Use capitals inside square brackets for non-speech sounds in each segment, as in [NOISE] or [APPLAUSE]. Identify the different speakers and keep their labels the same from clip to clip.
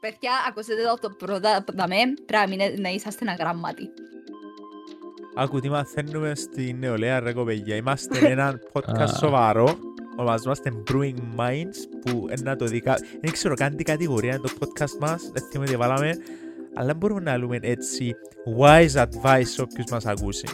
Speaker 1: Παιδιά, ακούσετε εδώ το πρώτα δαμέ, πρέπει να, να είσαστε αγράμματοι.
Speaker 2: Άκου τι μαθαίνουμε στη νεολαία ρε κοπέγια. Είμαστε ένα podcast σοβαρό. Ονομαζόμαστε Brewing Minds που είναι το δικά... Δεν ξέρω καν τι κατηγορία είναι το podcast μας. Δεν θυμάμαι τι βάλαμε. Αλλά μπορούμε να λέμε έτσι wise advice όποιος μας ακούσει.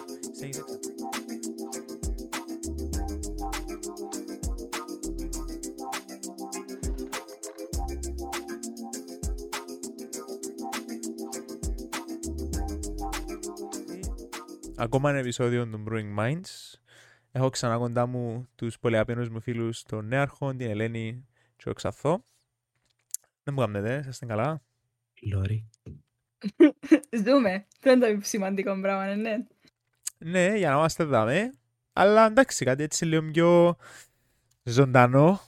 Speaker 2: Ακόμα ένα επεισόδιο του Brewing Minds. Έχω ξανά κοντά μου τους πολυαπίνους μου φίλους, τον Νέαρχο, την Ελένη και ο Ξαθό. Δεν μου κάνετε, είστε καλά.
Speaker 3: Λόρι.
Speaker 1: Ζούμε. Δεν είναι το σημαντικό πράγμα, ναι.
Speaker 2: Ναι, για να είμαστε δάμε. Αλλά εντάξει, κάτι έτσι λίγο πιο ζωντανό.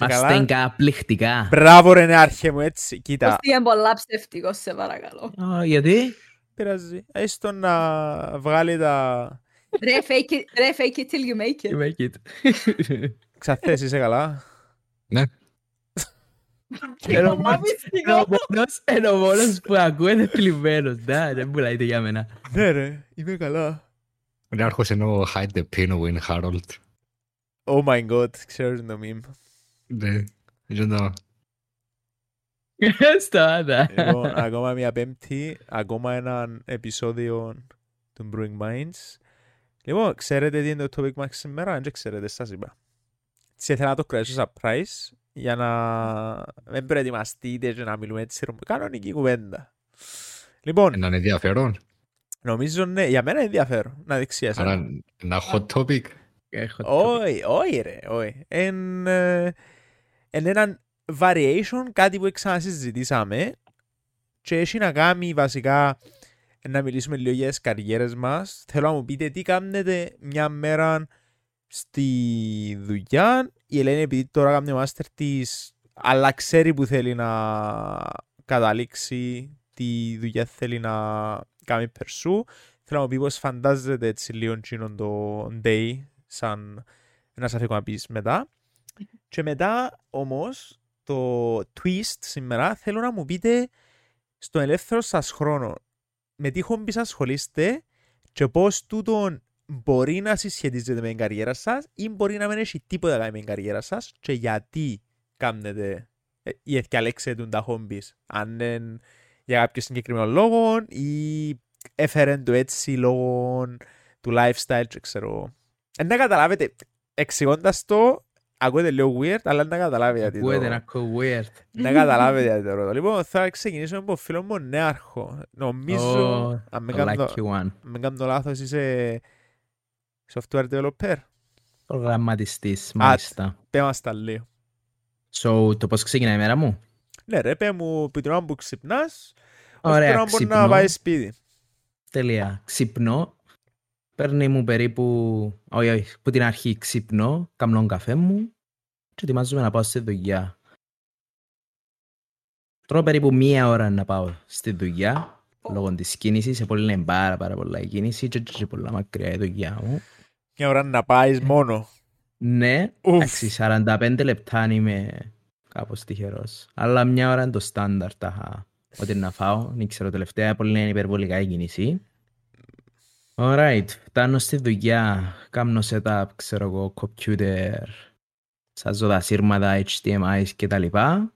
Speaker 3: Είμαστε καπληκτικά.
Speaker 2: Μπράβο ρε νεάρχε μου, έτσι, κοίτα.
Speaker 1: Αυτή είναι πολλά ψεύτικος, σε παρακαλώ.
Speaker 3: γιατί;
Speaker 2: Πειράζει. Έστω να βγάλει τα...
Speaker 1: Ρε, fake it, ρε, fake it till you make it.
Speaker 3: You make it.
Speaker 2: Ξαθές, είσαι καλά.
Speaker 4: Ναι.
Speaker 3: Ενώ ο μόνος που ακούει είναι θλιμμένος. Ναι, δεν πουλάτε για μένα.
Speaker 2: Ναι ρε, είμαι καλά.
Speaker 4: Είναι άρχος ενώ hide the pin of Win Harold.
Speaker 2: Oh my god, ξέρεις το meme.
Speaker 4: Ναι, είναι το...
Speaker 3: Σταμάτα.
Speaker 2: Λοιπόν, ακόμα μια πέμπτη, ακόμα ένα επεισόδιο του Brewing Minds. Λοιπόν, ξέρετε τι είναι το topic μας σήμερα, δεν ξέρετε, σας είπα. Τι ήθελα να το κρατήσω surprise, για να μην προετοιμαστείτε και να μιλούμε έτσι κανονική κουβέντα. Λοιπόν,
Speaker 4: Ένα ενδιαφέρον.
Speaker 2: νομίζω ναι, για μένα είναι ενδιαφέρον να δείξει εσένα.
Speaker 4: Άρα ένα hot topic.
Speaker 2: Όχι, όχι ρε, όχι. Εν, ε, εν έναν variation, κάτι που ξανασυζητήσαμε και έχει να κάνει βασικά να μιλήσουμε λίγο για τις καριέρες μας. Θέλω να μου πείτε τι κάνετε μια μέρα στη δουλειά. Η Ελένη επειδή τώρα κάνει ο μάστερ της, αλλά ξέρει που θέλει να καταλήξει, τι δουλειά θέλει να κάνει περσού. Θέλω να μου πει πώς φαντάζεται έτσι λίγο τσίνον το day, σαν να σας αφήγω να πεις μετά. Και μετά όμως το twist σήμερα θέλω να μου πείτε στον ελεύθερο σας χρόνο με τι χόμπις ασχολείστε και πώς τούτο μπορεί να συσχετίζεται με την καριέρα σας ή μπορεί να μην έχει τίποτα να κάνει με την καριέρα σας και γιατί κάνετε ε, ή διαλέξετε τα χόμπις αν είναι για κάποιο συγκεκριμένο λόγο ή έφερε το έτσι λόγω του lifestyle και ξέρω. Εν να καταλάβετε, εξηγώντας το, ακούγεται λίγο weird, αλλά να καταλάβει γιατί το...
Speaker 3: Ακούγεται να ακούω weird.
Speaker 2: Να καταλάβει γιατί το ρωτώ. Λοιπόν, θα ξεκινήσουμε από φίλο μου Νέαρχο. Νομίζω,
Speaker 3: Oh,
Speaker 2: αν μην
Speaker 3: the
Speaker 2: κάνω,
Speaker 3: lucky one.
Speaker 2: αν μην κάνω λάθος, είσαι software developer.
Speaker 3: Προγραμματιστής, μάλιστα.
Speaker 2: Πέ μας τα λίγο.
Speaker 3: So, το πώς ξεκινάει η μέρα μου;
Speaker 2: Ναι ρε, πέ μου που την ώρα που ξυπνάς, ως την
Speaker 3: Ωραία,
Speaker 2: ώρα που μπορείς να
Speaker 3: ξυπνώ.
Speaker 2: πάει σπίτι.
Speaker 3: Τελεία. Ξυπνώ. Παίρνει μου περίπου, όχι, όχι, που την αρχή ξυπνώ, κάνω τον καφέ μου και ετοιμάζομαι να πάω στη δουλειά. Τρώω περίπου μία ώρα να πάω στη δουλειά, λόγω της κίνησης, σε πολύ είναι πάρα πάρα πολλά η κίνηση και, και πολλά μακριά η δουλειά μου.
Speaker 2: Μια ώρα να πάεις μόνο.
Speaker 3: Ναι,
Speaker 2: Ουφ.
Speaker 3: εντάξει, 45 λεπτά αν είμαι κάπως τυχερός. Αλλά μια ώρα είναι το στάνταρ τα ό,τι να φάω. Δεν ξέρω τελευταία, πολύ είναι υπερβολικά η κίνηση. Alright, φτάνω στη δουλειά, κάνω setup, ξέρω εγώ, computer, σάζω τα σύρματα, HDMI και τα λοιπά.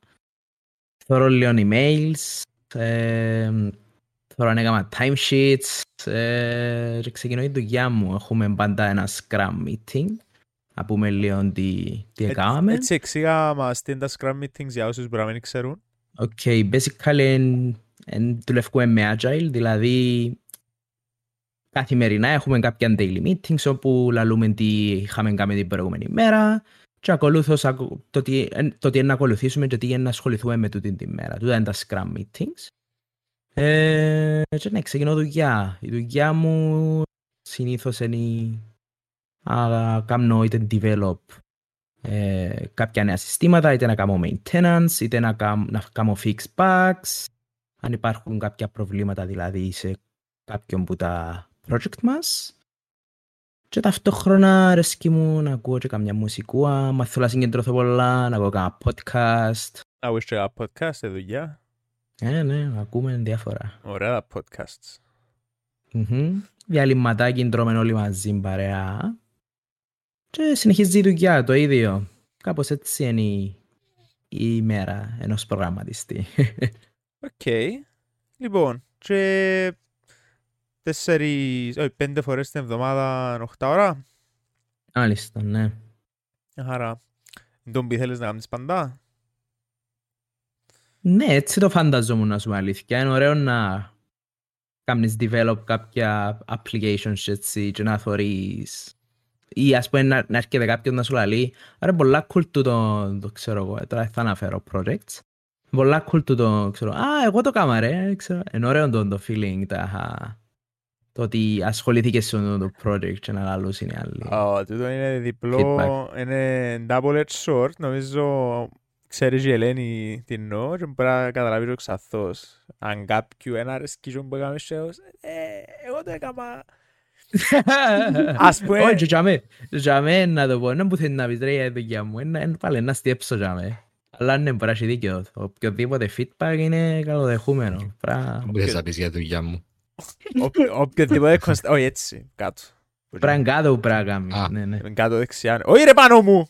Speaker 3: Θωρώ λίγο emails, ε, θωρώ αν έκανα timesheets ε, και ξεκινώ η δουλειά μου. Έχουμε πάντα ένα scrum meeting, να πούμε λίγο τι, τι
Speaker 2: Ε,
Speaker 3: έκαναμε.
Speaker 2: Έτσι εξήγα μας τι είναι τα Scrum Meetings για όσους μπορεί να μην ξέρουν.
Speaker 3: Okay, basically εν, εν δουλεύουμε με agile, δηλαδή καθημερινά έχουμε κάποια daily meetings όπου λαλούμε τι είχαμε κάνει την προηγούμενη μέρα και ακολούθως ακο- το τι, εν- το τι είναι να ακολουθήσουμε και τι είναι να ασχοληθούμε με τούτη την μέρα. Τούτα είναι τα scrum meetings. Ε, και ναι, ξεκινώ δουλειά. Η δουλειά μου συνήθως είναι να κάνω είτε develop ε, κάποια νέα συστήματα, είτε να κάνω maintenance, είτε να κάνω, να κάνω fix bugs, αν υπάρχουν κάποια προβλήματα δηλαδή σε κάποιον που τα project μας. Και ταυτόχρονα αρέσκει μου να ακούω και καμιά μουσικούα, μαθαίνω να συγκεντρωθώ πολλά, να ακούω κάνα podcast,
Speaker 2: Άκουσες και τα podcast σε δουλειά.
Speaker 3: Ε, ναι, ακούμε διάφορα.
Speaker 2: Ωραία τα podcasts.
Speaker 3: Μμμ. Διαλειμματάκι τρώμε όλοι μαζί παρέα. Και συνεχίζει η δουλειά το ίδιο. Κάπως έτσι είναι η, η ημέρα ενός προγραμματιστή. [LAUGHS]
Speaker 2: Οκ. Λοιπόν, και τέσσερις, όχι, πέντε φορές την εβδομάδα, οχτά ώρα.
Speaker 3: Μάλιστα, ναι.
Speaker 2: Μια χαρά. Τον πει θέλεις να κάνεις παντά.
Speaker 3: Ναι, έτσι το φανταζόμουν να σου πω αλήθεια. Είναι ωραίο να κάνεις develop κάποια applications έτσι και να θωρείς ή ας πούμε να, να έρχεται κάποιον να σου λέει άρα πολλά cool του το, το ξέρω εγώ, τώρα θα αναφέρω projects πολλά cool του το ξέρω, α εγώ το κάμα ρε, ξέρω, είναι ωραίο το, το feeling τα, το ότι ασχοληθήκες σε αυτό το project και να λαλούς είναι άλλοι.
Speaker 2: Ω, τούτο είναι διπλό,
Speaker 3: Feedback.
Speaker 2: είναι double edged sword. Νομίζω ξέρεις η Ελένη τι εννοώ και μπορεί να καταλάβεις ο ξαθός. Αν κάποιου ένα αρέσκει που έκαμε σέος, ε, εγώ το έκανα. Ας πούμε-
Speaker 3: Όχι, τζαμέ, τζαμέ να το πω, να που θέλει να πεις ρε για τη δουλειά μου, είναι- είναι πάλι να στιέψω τζαμέ. Αλλά ναι, μπορεί να έχει δίκιο. Οποιοδήποτε feedback είναι καλοδεχούμενο. Πρά-
Speaker 4: Μου θες να πεις για τη δουλειά μου.
Speaker 2: Όποιο- Οποιοδήποτε κονστα... Όχι έτσι, κάτω.
Speaker 3: Πράγμα κάτω που πρέπει να κάνει.
Speaker 4: Α.
Speaker 3: Ναι, ναι.
Speaker 2: Κάτω δεξιά. Όχι ρε πάνω μου!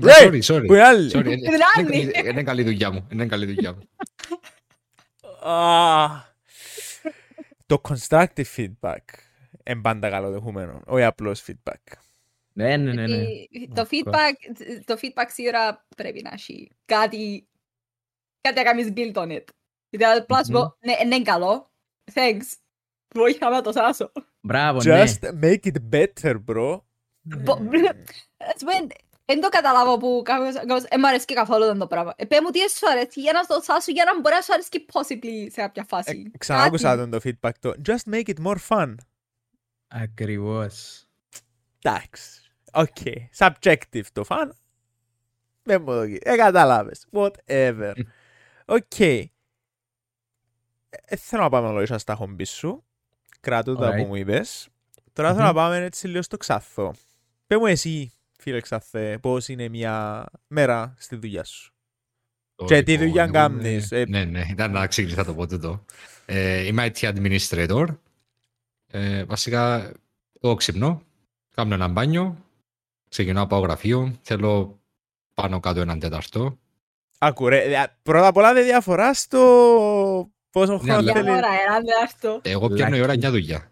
Speaker 4: Ναι,
Speaker 2: Ρε,
Speaker 4: Sorry, sorry.
Speaker 2: Που είναι άλλη.
Speaker 4: Sorry, είναι-
Speaker 1: Την άλλη.
Speaker 4: είναι- Είναι καλή δουλειά μου. Είναι καλή δουλειά μου.
Speaker 2: Α, Το constructive feedback είναι πάντα καλοδεχούμενο. Όχι απλώς feedback.
Speaker 3: Ναι, ναι, ναι, ναι.
Speaker 1: Γιατί Το
Speaker 3: Of course.
Speaker 1: feedback, το feedback σίγουρα πρέπει να έχει κάτι, κάτι να κάνεις build on it. Γιατί απλά σου
Speaker 3: Μμμ.
Speaker 1: πω, ναι, ναι, είναι καλό. Thanks. Βοήθα με να το σάσω.
Speaker 3: Μπράβο, ναι.
Speaker 2: Just make it better, bro.
Speaker 1: Μπο- Ας πούμε, Δεν το καταλάβω που κάποιος, κάποιος, δεν μου αρέσει καθόλου το πράγμα. Ε, πέ μου τι σου αρέσει για να στο σάσω για να μπορεί να σου αρέσει possibly σε κάποια φάση.
Speaker 2: Ε, Ξανάκουσα
Speaker 1: Κάτι.
Speaker 2: τον το feedback το Just make it more fun.
Speaker 3: Ακριβώς.
Speaker 2: Εντάξει. Οκ. Subjective το fun. Δεν μου το πει. Ε, κατάλαβες. Whatever. Οκ. Ε, ε, θέλω να πάμε λόγια στα χομπί σου. Κράτω τα που
Speaker 3: Alright.
Speaker 2: μου είπες. Τώρα θέλω
Speaker 3: Μμμ.
Speaker 2: να πάμε έτσι λίγο στο ξαθό. Πες μου εσύ, φίλε ξαθέ, πώς είναι μια μέρα στη δουλειά σου; Και τι
Speaker 4: Λοιπόν,
Speaker 2: δουλειά
Speaker 4: εγώ
Speaker 2: κάνεις,
Speaker 4: είμαι-
Speaker 2: ε;
Speaker 4: Ναι, ναι, ήταν να ξεκινήσω το πω τούτο. Ε, Είμαι IT administrator. Ε, Βασικά, εγώ ξυπνώ, κάνω ένα μπάνιο, ξεκινάω από γραφείο, θέλω πάνω κάτω έναν τέταρτο.
Speaker 2: Άκου ρε, δια- πρώτα απ' όλα δεν διαφορά στο πόσο χρόνο
Speaker 4: αλλά-
Speaker 1: Για
Speaker 2: θέλει.
Speaker 1: ώρα, ένα δεύτερο.
Speaker 4: Εγώ πιάνω η ώρα
Speaker 3: Lucky.
Speaker 4: μια δουλειά.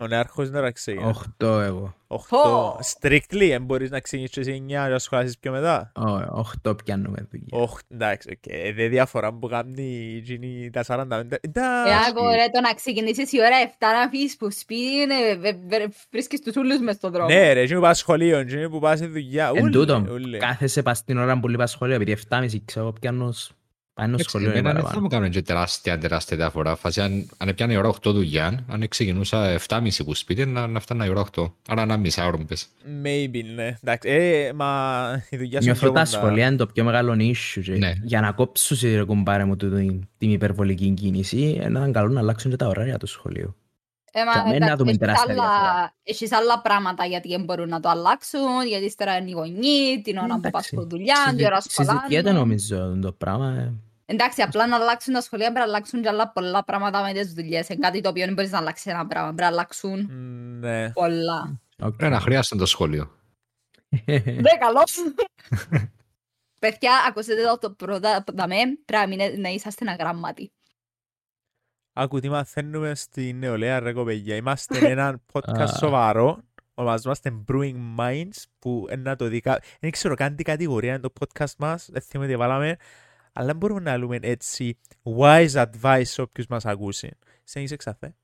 Speaker 2: Ο νεάρχος είναι ώρα ξεκινά.
Speaker 3: Οχτώ εγώ.
Speaker 2: Οχτώ.
Speaker 1: Πω.
Speaker 2: Strictly, δεν μπορείς να ξεκινήσεις σε 9 και να σχολάσεις πιο μετά.
Speaker 3: Ω, Οχτώ πιάνουμε δουλειά.
Speaker 2: Όχι, εντάξει, οκ. Ε, Δεν διαφορά που κάνει τζείνα τα 45.
Speaker 1: Ε,
Speaker 2: Εντάξει.
Speaker 1: άκου ρε, το να ξεκινήσεις η ώρα 7 να φύγεις που σπίτι είναι, βε- βε- βρίσκεις τους ούλους μες στον δρόμο.
Speaker 2: Ναι ρε, εκείνοι που πας σχολείο, εκείνοι που πας στη δουλειά.
Speaker 3: Εν
Speaker 2: ούλοι,
Speaker 3: τούτο,
Speaker 2: ούλοι.
Speaker 3: κάθεσαι πας στην ώρα που λείπας σχολείο, επειδή 7.30 ξέρω, πιάνω σ- πάνω
Speaker 4: Εντάξει,
Speaker 3: σχολείο είναι
Speaker 4: εμένα δεν θα
Speaker 3: παραπάνω.
Speaker 4: μου κάνουν και τεράστια, τεράστια διαφορά. Φάση, αν, αν έπιανε η ώρα 8 δουλειά, αν ξεκινούσα 7.30 που σπίτι, να, να φτάνα η ώρα 8. Άρα ένα μισά ώρα μου πες.
Speaker 2: Maybe, ναι. Εντάξει, ε, μα η δουλειά σου είναι
Speaker 3: Νιώθω
Speaker 2: πιο
Speaker 3: τα
Speaker 2: κοντά.
Speaker 3: σχολεία είναι το πιο μεγάλο issue και
Speaker 4: Ναι.
Speaker 3: για να κόψουν ρε κουμπάρε μου τούτη την υπερβολική κίνηση να ήταν καλό να αλλάξουν και τα ωράρια του σχολείου.
Speaker 1: Ε, μα,
Speaker 3: Για μένα
Speaker 1: εντάξει,
Speaker 3: δούμε
Speaker 1: έχεις
Speaker 3: τεράστια
Speaker 1: άλλα-
Speaker 3: διαφορά.
Speaker 1: Έχεις άλλα πράγματα γιατί δεν μπορούν να το αλλάξουν, γιατί ύστερα είναι οι γονείς, την ώρα που πας
Speaker 3: Εντάξει.
Speaker 1: από δουλειά, την ώρα
Speaker 3: Συζητιέται
Speaker 1: σχολάνουν.
Speaker 3: νομίζω το πράγμα. Ε.
Speaker 1: Εντάξει, απλά να αλλάξουν τα σχολεία πρέπει να αλλάξουν και άλλα πολλά πράγματα με τις δουλειές. Είναι κάτι το οποίο δεν μπορείς να αλλάξεις ένα πράγμα, πρέπει να αλλάξουν
Speaker 2: Μ, Ναι.
Speaker 1: πολλά.
Speaker 3: Οκ.
Speaker 4: Πρέπει να χρειάζεται το σχολείο.
Speaker 1: Ναι, καλώς. Παιδιά, ακούσετε το- το πρώτα δαμέ, πρέπει να μείνε- να είσαστε ένα γραμμάτι.
Speaker 2: Άκου τι μαθαίνουμε στη νεολαία ρε κοπέγια. Είμαστε [LAUGHS] ένα podcast
Speaker 3: Α.
Speaker 2: σοβαρό. Ονομαζόμαστε Brewing Minds που είναι να το δει κα- Δεν ξέρω καν τι κατηγορία είναι το podcast μας. Δεν θυμάμαι τι βάλαμε. Αλλά μπορούμε να λέμε έτσι wise advice σε όποιους μας ακούσει. Σε είσαι ξαφέ.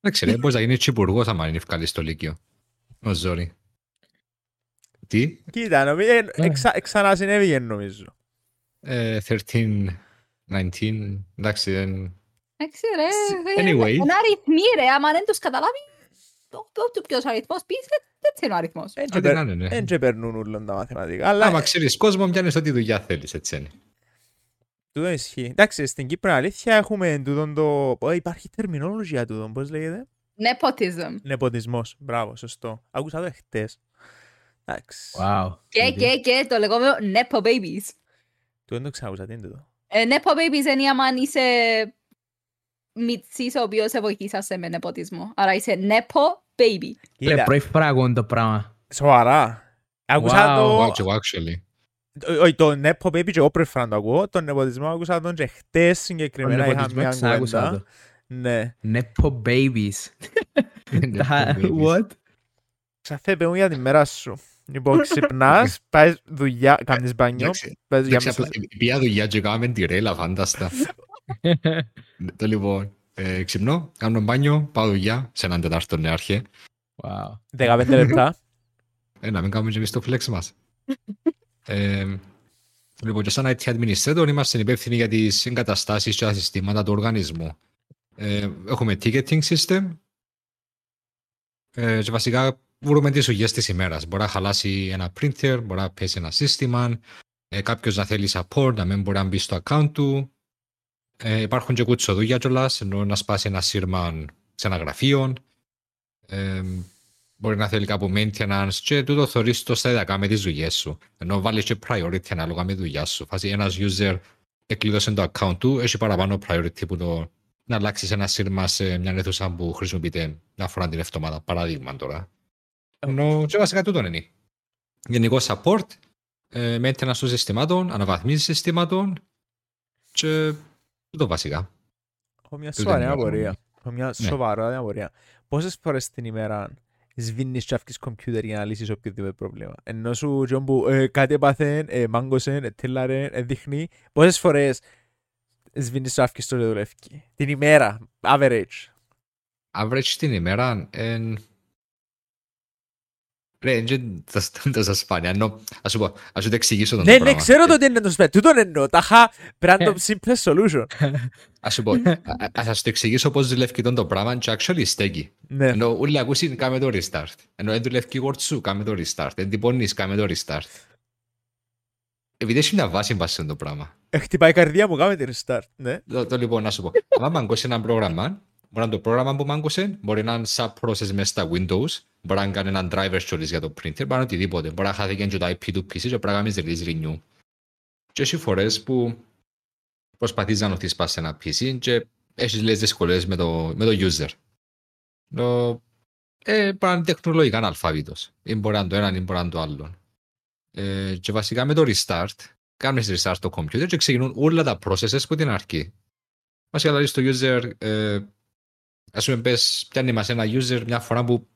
Speaker 4: Εντάξει, ρε, μπορείς να γίνεις υπουργός άμα είναι ευκαλής στο Λύκειο. Ο Ζόρι. Τι;
Speaker 2: Κοίτα, νομίζω, ε,
Speaker 3: Ναι.
Speaker 2: εξα, ξανασυνέβηκε νομίζω.
Speaker 4: Ε, 13, 19, εντάξει, δεν...
Speaker 1: Εντάξει ρε,
Speaker 4: Anyway.
Speaker 1: ένα αριθμί ρε, άμα δεν τους καταλάβει, το, το, το ποιος αριθμός πεις, ε, έτσι είναι ο αριθμός.
Speaker 2: Δεν
Speaker 4: Άντε να είναι, ναι.
Speaker 2: Δεν και περνούν ούλον τα μαθηματικά. Αλλά
Speaker 4: Άμα ξέρεις κόσμο, πιάνεις ό,τι δουλειά θέλεις, έτσι είναι.
Speaker 2: Τούτο ισχύει. Εντάξει, στην Κύπρο αλήθεια έχουμε τούτον το... Ω, Υπάρχει τερμινόλογια τούτον, πώς λέγεται;
Speaker 1: Nepotism.
Speaker 2: Νεποτισμός. Μπράβο, σωστό. Άκουσα το χτες. Εντάξει.
Speaker 3: Wow.
Speaker 1: Και, και, και το λεγόμενο Nepo Babies.
Speaker 2: Του δεν το ξακούσα, τι είναι το.
Speaker 1: Ε, Nepo babies είναι άμα είσαι μητσής ο οποίος σε βοηθήσασε με νεποτισμό. Άρα είσαι Nepo baby.
Speaker 3: Ρε,
Speaker 2: Κοίτα,
Speaker 3: πρώτη φορά ακούω το πράγμα.
Speaker 2: σοβαρά. Άκουσα
Speaker 3: Wow.
Speaker 2: το...
Speaker 4: Εγώ και εγώ, actually.
Speaker 2: Όχι, το Nepo Baby και εγώ πρώτη φορά το ακούω. Τον νεποτισμό άκουσα τον και χτες συγκεκριμένα είχα
Speaker 3: νεποτισμός
Speaker 2: μια
Speaker 3: ξανάκουσα
Speaker 2: κουβέντα.
Speaker 3: το.
Speaker 2: Ναι.
Speaker 3: Nepo babies. [LAUGHS] Τα- What?
Speaker 2: Ξαφέ, παι μου για τη μέρα σου. Λοιπόν, [LAUGHS] ξυπνάς, πάεις δουλειά, κάνεις μπάνιο,
Speaker 4: Εντάξει,
Speaker 2: πας για
Speaker 4: εντάξει,
Speaker 2: μέσα.
Speaker 4: απλά Πια δουλειά και κάναμε τη ρέλα, φάνταστα. [LAUGHS] Το λοιπόν, ε, ξυπνώ, κάνω μπάνιο, πάω δουλειά, σε έναν τετάρτο νεάρχε.
Speaker 3: Wow.
Speaker 2: 15 λεπτά.
Speaker 4: Ε, να μην κάνουμε και εμείς το flex μας. Ε, λοιπόν, και σαν IT administrator είμαστε υπεύθυνοι για τις εγκαταστάσεις και τα συστήματα του οργανισμού. Ε, έχουμε ticketing system ε, και βασικά βρούμε τις ογιές της ημέρας. Μπορεί να χαλάσει ένα printer, μπορεί να πέσει ένα σύστημα, ε, κάποιος να θέλει support, να μην μπορεί να μπει στο account του. Ε, υπάρχουν και κουτσοδούγια κιόλας, ενώ να σπάσει ένα σύρμα σε ένα γραφείο. Ε, μπορεί να θέλει κάπου maintenance και τούτο θωρείς το σταδιακά με τις δουλειές σου. Ενώ βάλεις και priority ανάλογα με τη δουλειά σου. Φάση ένας user εκλείδωσε το account του, έχει παραπάνω priority που το να αλλάξεις ένα σύρμα σε μια αίθουσα που χρησιμοποιείται μια φορά την εβδομάδα. Παράδειγμα τώρα. Ενώ και βασικά τούτο είναι. Γενικό support, ε, maintenance των συστημάτων, αναβαθμίσεις συστημάτων και τούτο βασικά.
Speaker 2: Έχω μια
Speaker 4: Τούτο
Speaker 2: σοβαρή
Speaker 4: είναι το
Speaker 2: απορία.
Speaker 4: θέμα.
Speaker 2: Έχω μια
Speaker 4: Ναι.
Speaker 2: σοβαρή απορία. Πόσες φορές την ημέρα σβήνεις και αυκείς κομπιούτερ για να λύσεις οποιοδήποτε πρόβλημα. Ενώ σου τζον που ε, κάτι έπαθε, ε, μάγκωσε, ε, τίλαρε, ε, δείχνει. Πόσες φορές σβήνεις και αυκείς το δουλεύει. Την ημέρα, average.
Speaker 4: Average την ημέρα, εν... Ρε, δεν το σας σπάνια, ενώ, ας σου πω, ας σου το εξηγήσω τον
Speaker 2: Ναι,
Speaker 4: το
Speaker 2: ναι,
Speaker 4: πράγμα.
Speaker 2: ξέρω το τι είναι το σπέτ. Τούτον εννοώ. Τάχα πρέπει να το simple solution.
Speaker 4: Ας σου πω, α- ας σας το εξηγήσω πώς δουλεύει τον το πράγμα και actually στέκει.
Speaker 2: Ναι.
Speaker 4: Ενώ όλοι ακούσει κάμε το restart. Ενώ δεν δουλεύει η word σου, κάμε το restart. Δεν τυπώνεις, κάμε το restart. Επειδή έχει μια βάση βάση σε το πράγμα.
Speaker 2: Ε, Χτυπάει η καρδιά μου, κάμε τη restart. Ναι.
Speaker 4: Το, το λοιπόν, να σου πω. Αν μαγκώσει ένα πρόγραμμα, μπορεί να είναι το πρόγραμμα που μάγκωσε, μπορεί να είναι sub-process μέσα στα Windows, μπορεί να κάνει έναν driver stories για το printer, μπορεί να είναι οτιδήποτε. Μπορεί να χάθηκε και το IP του PC και πρέπει να κάνεις release renew. Και έχει φορές που προσπαθείς να νοθείς πας σε ένα PC και έχεις λίγες δυσκολίες με το, με το user. Το, ε, μπορεί να είναι τεχνολογικά αναλφάβητος. Ή μπορεί να είναι το ένα ή μπορεί να είναι το άλλο. Ε, και βασικά με το restart, κάνεις restart το computer και ξεκινούν όλα τα processes που την αρχή. Βασικά δηλαδή στο user, ε, ας πούμε πες, πιάνει μας ένα user μια φορά που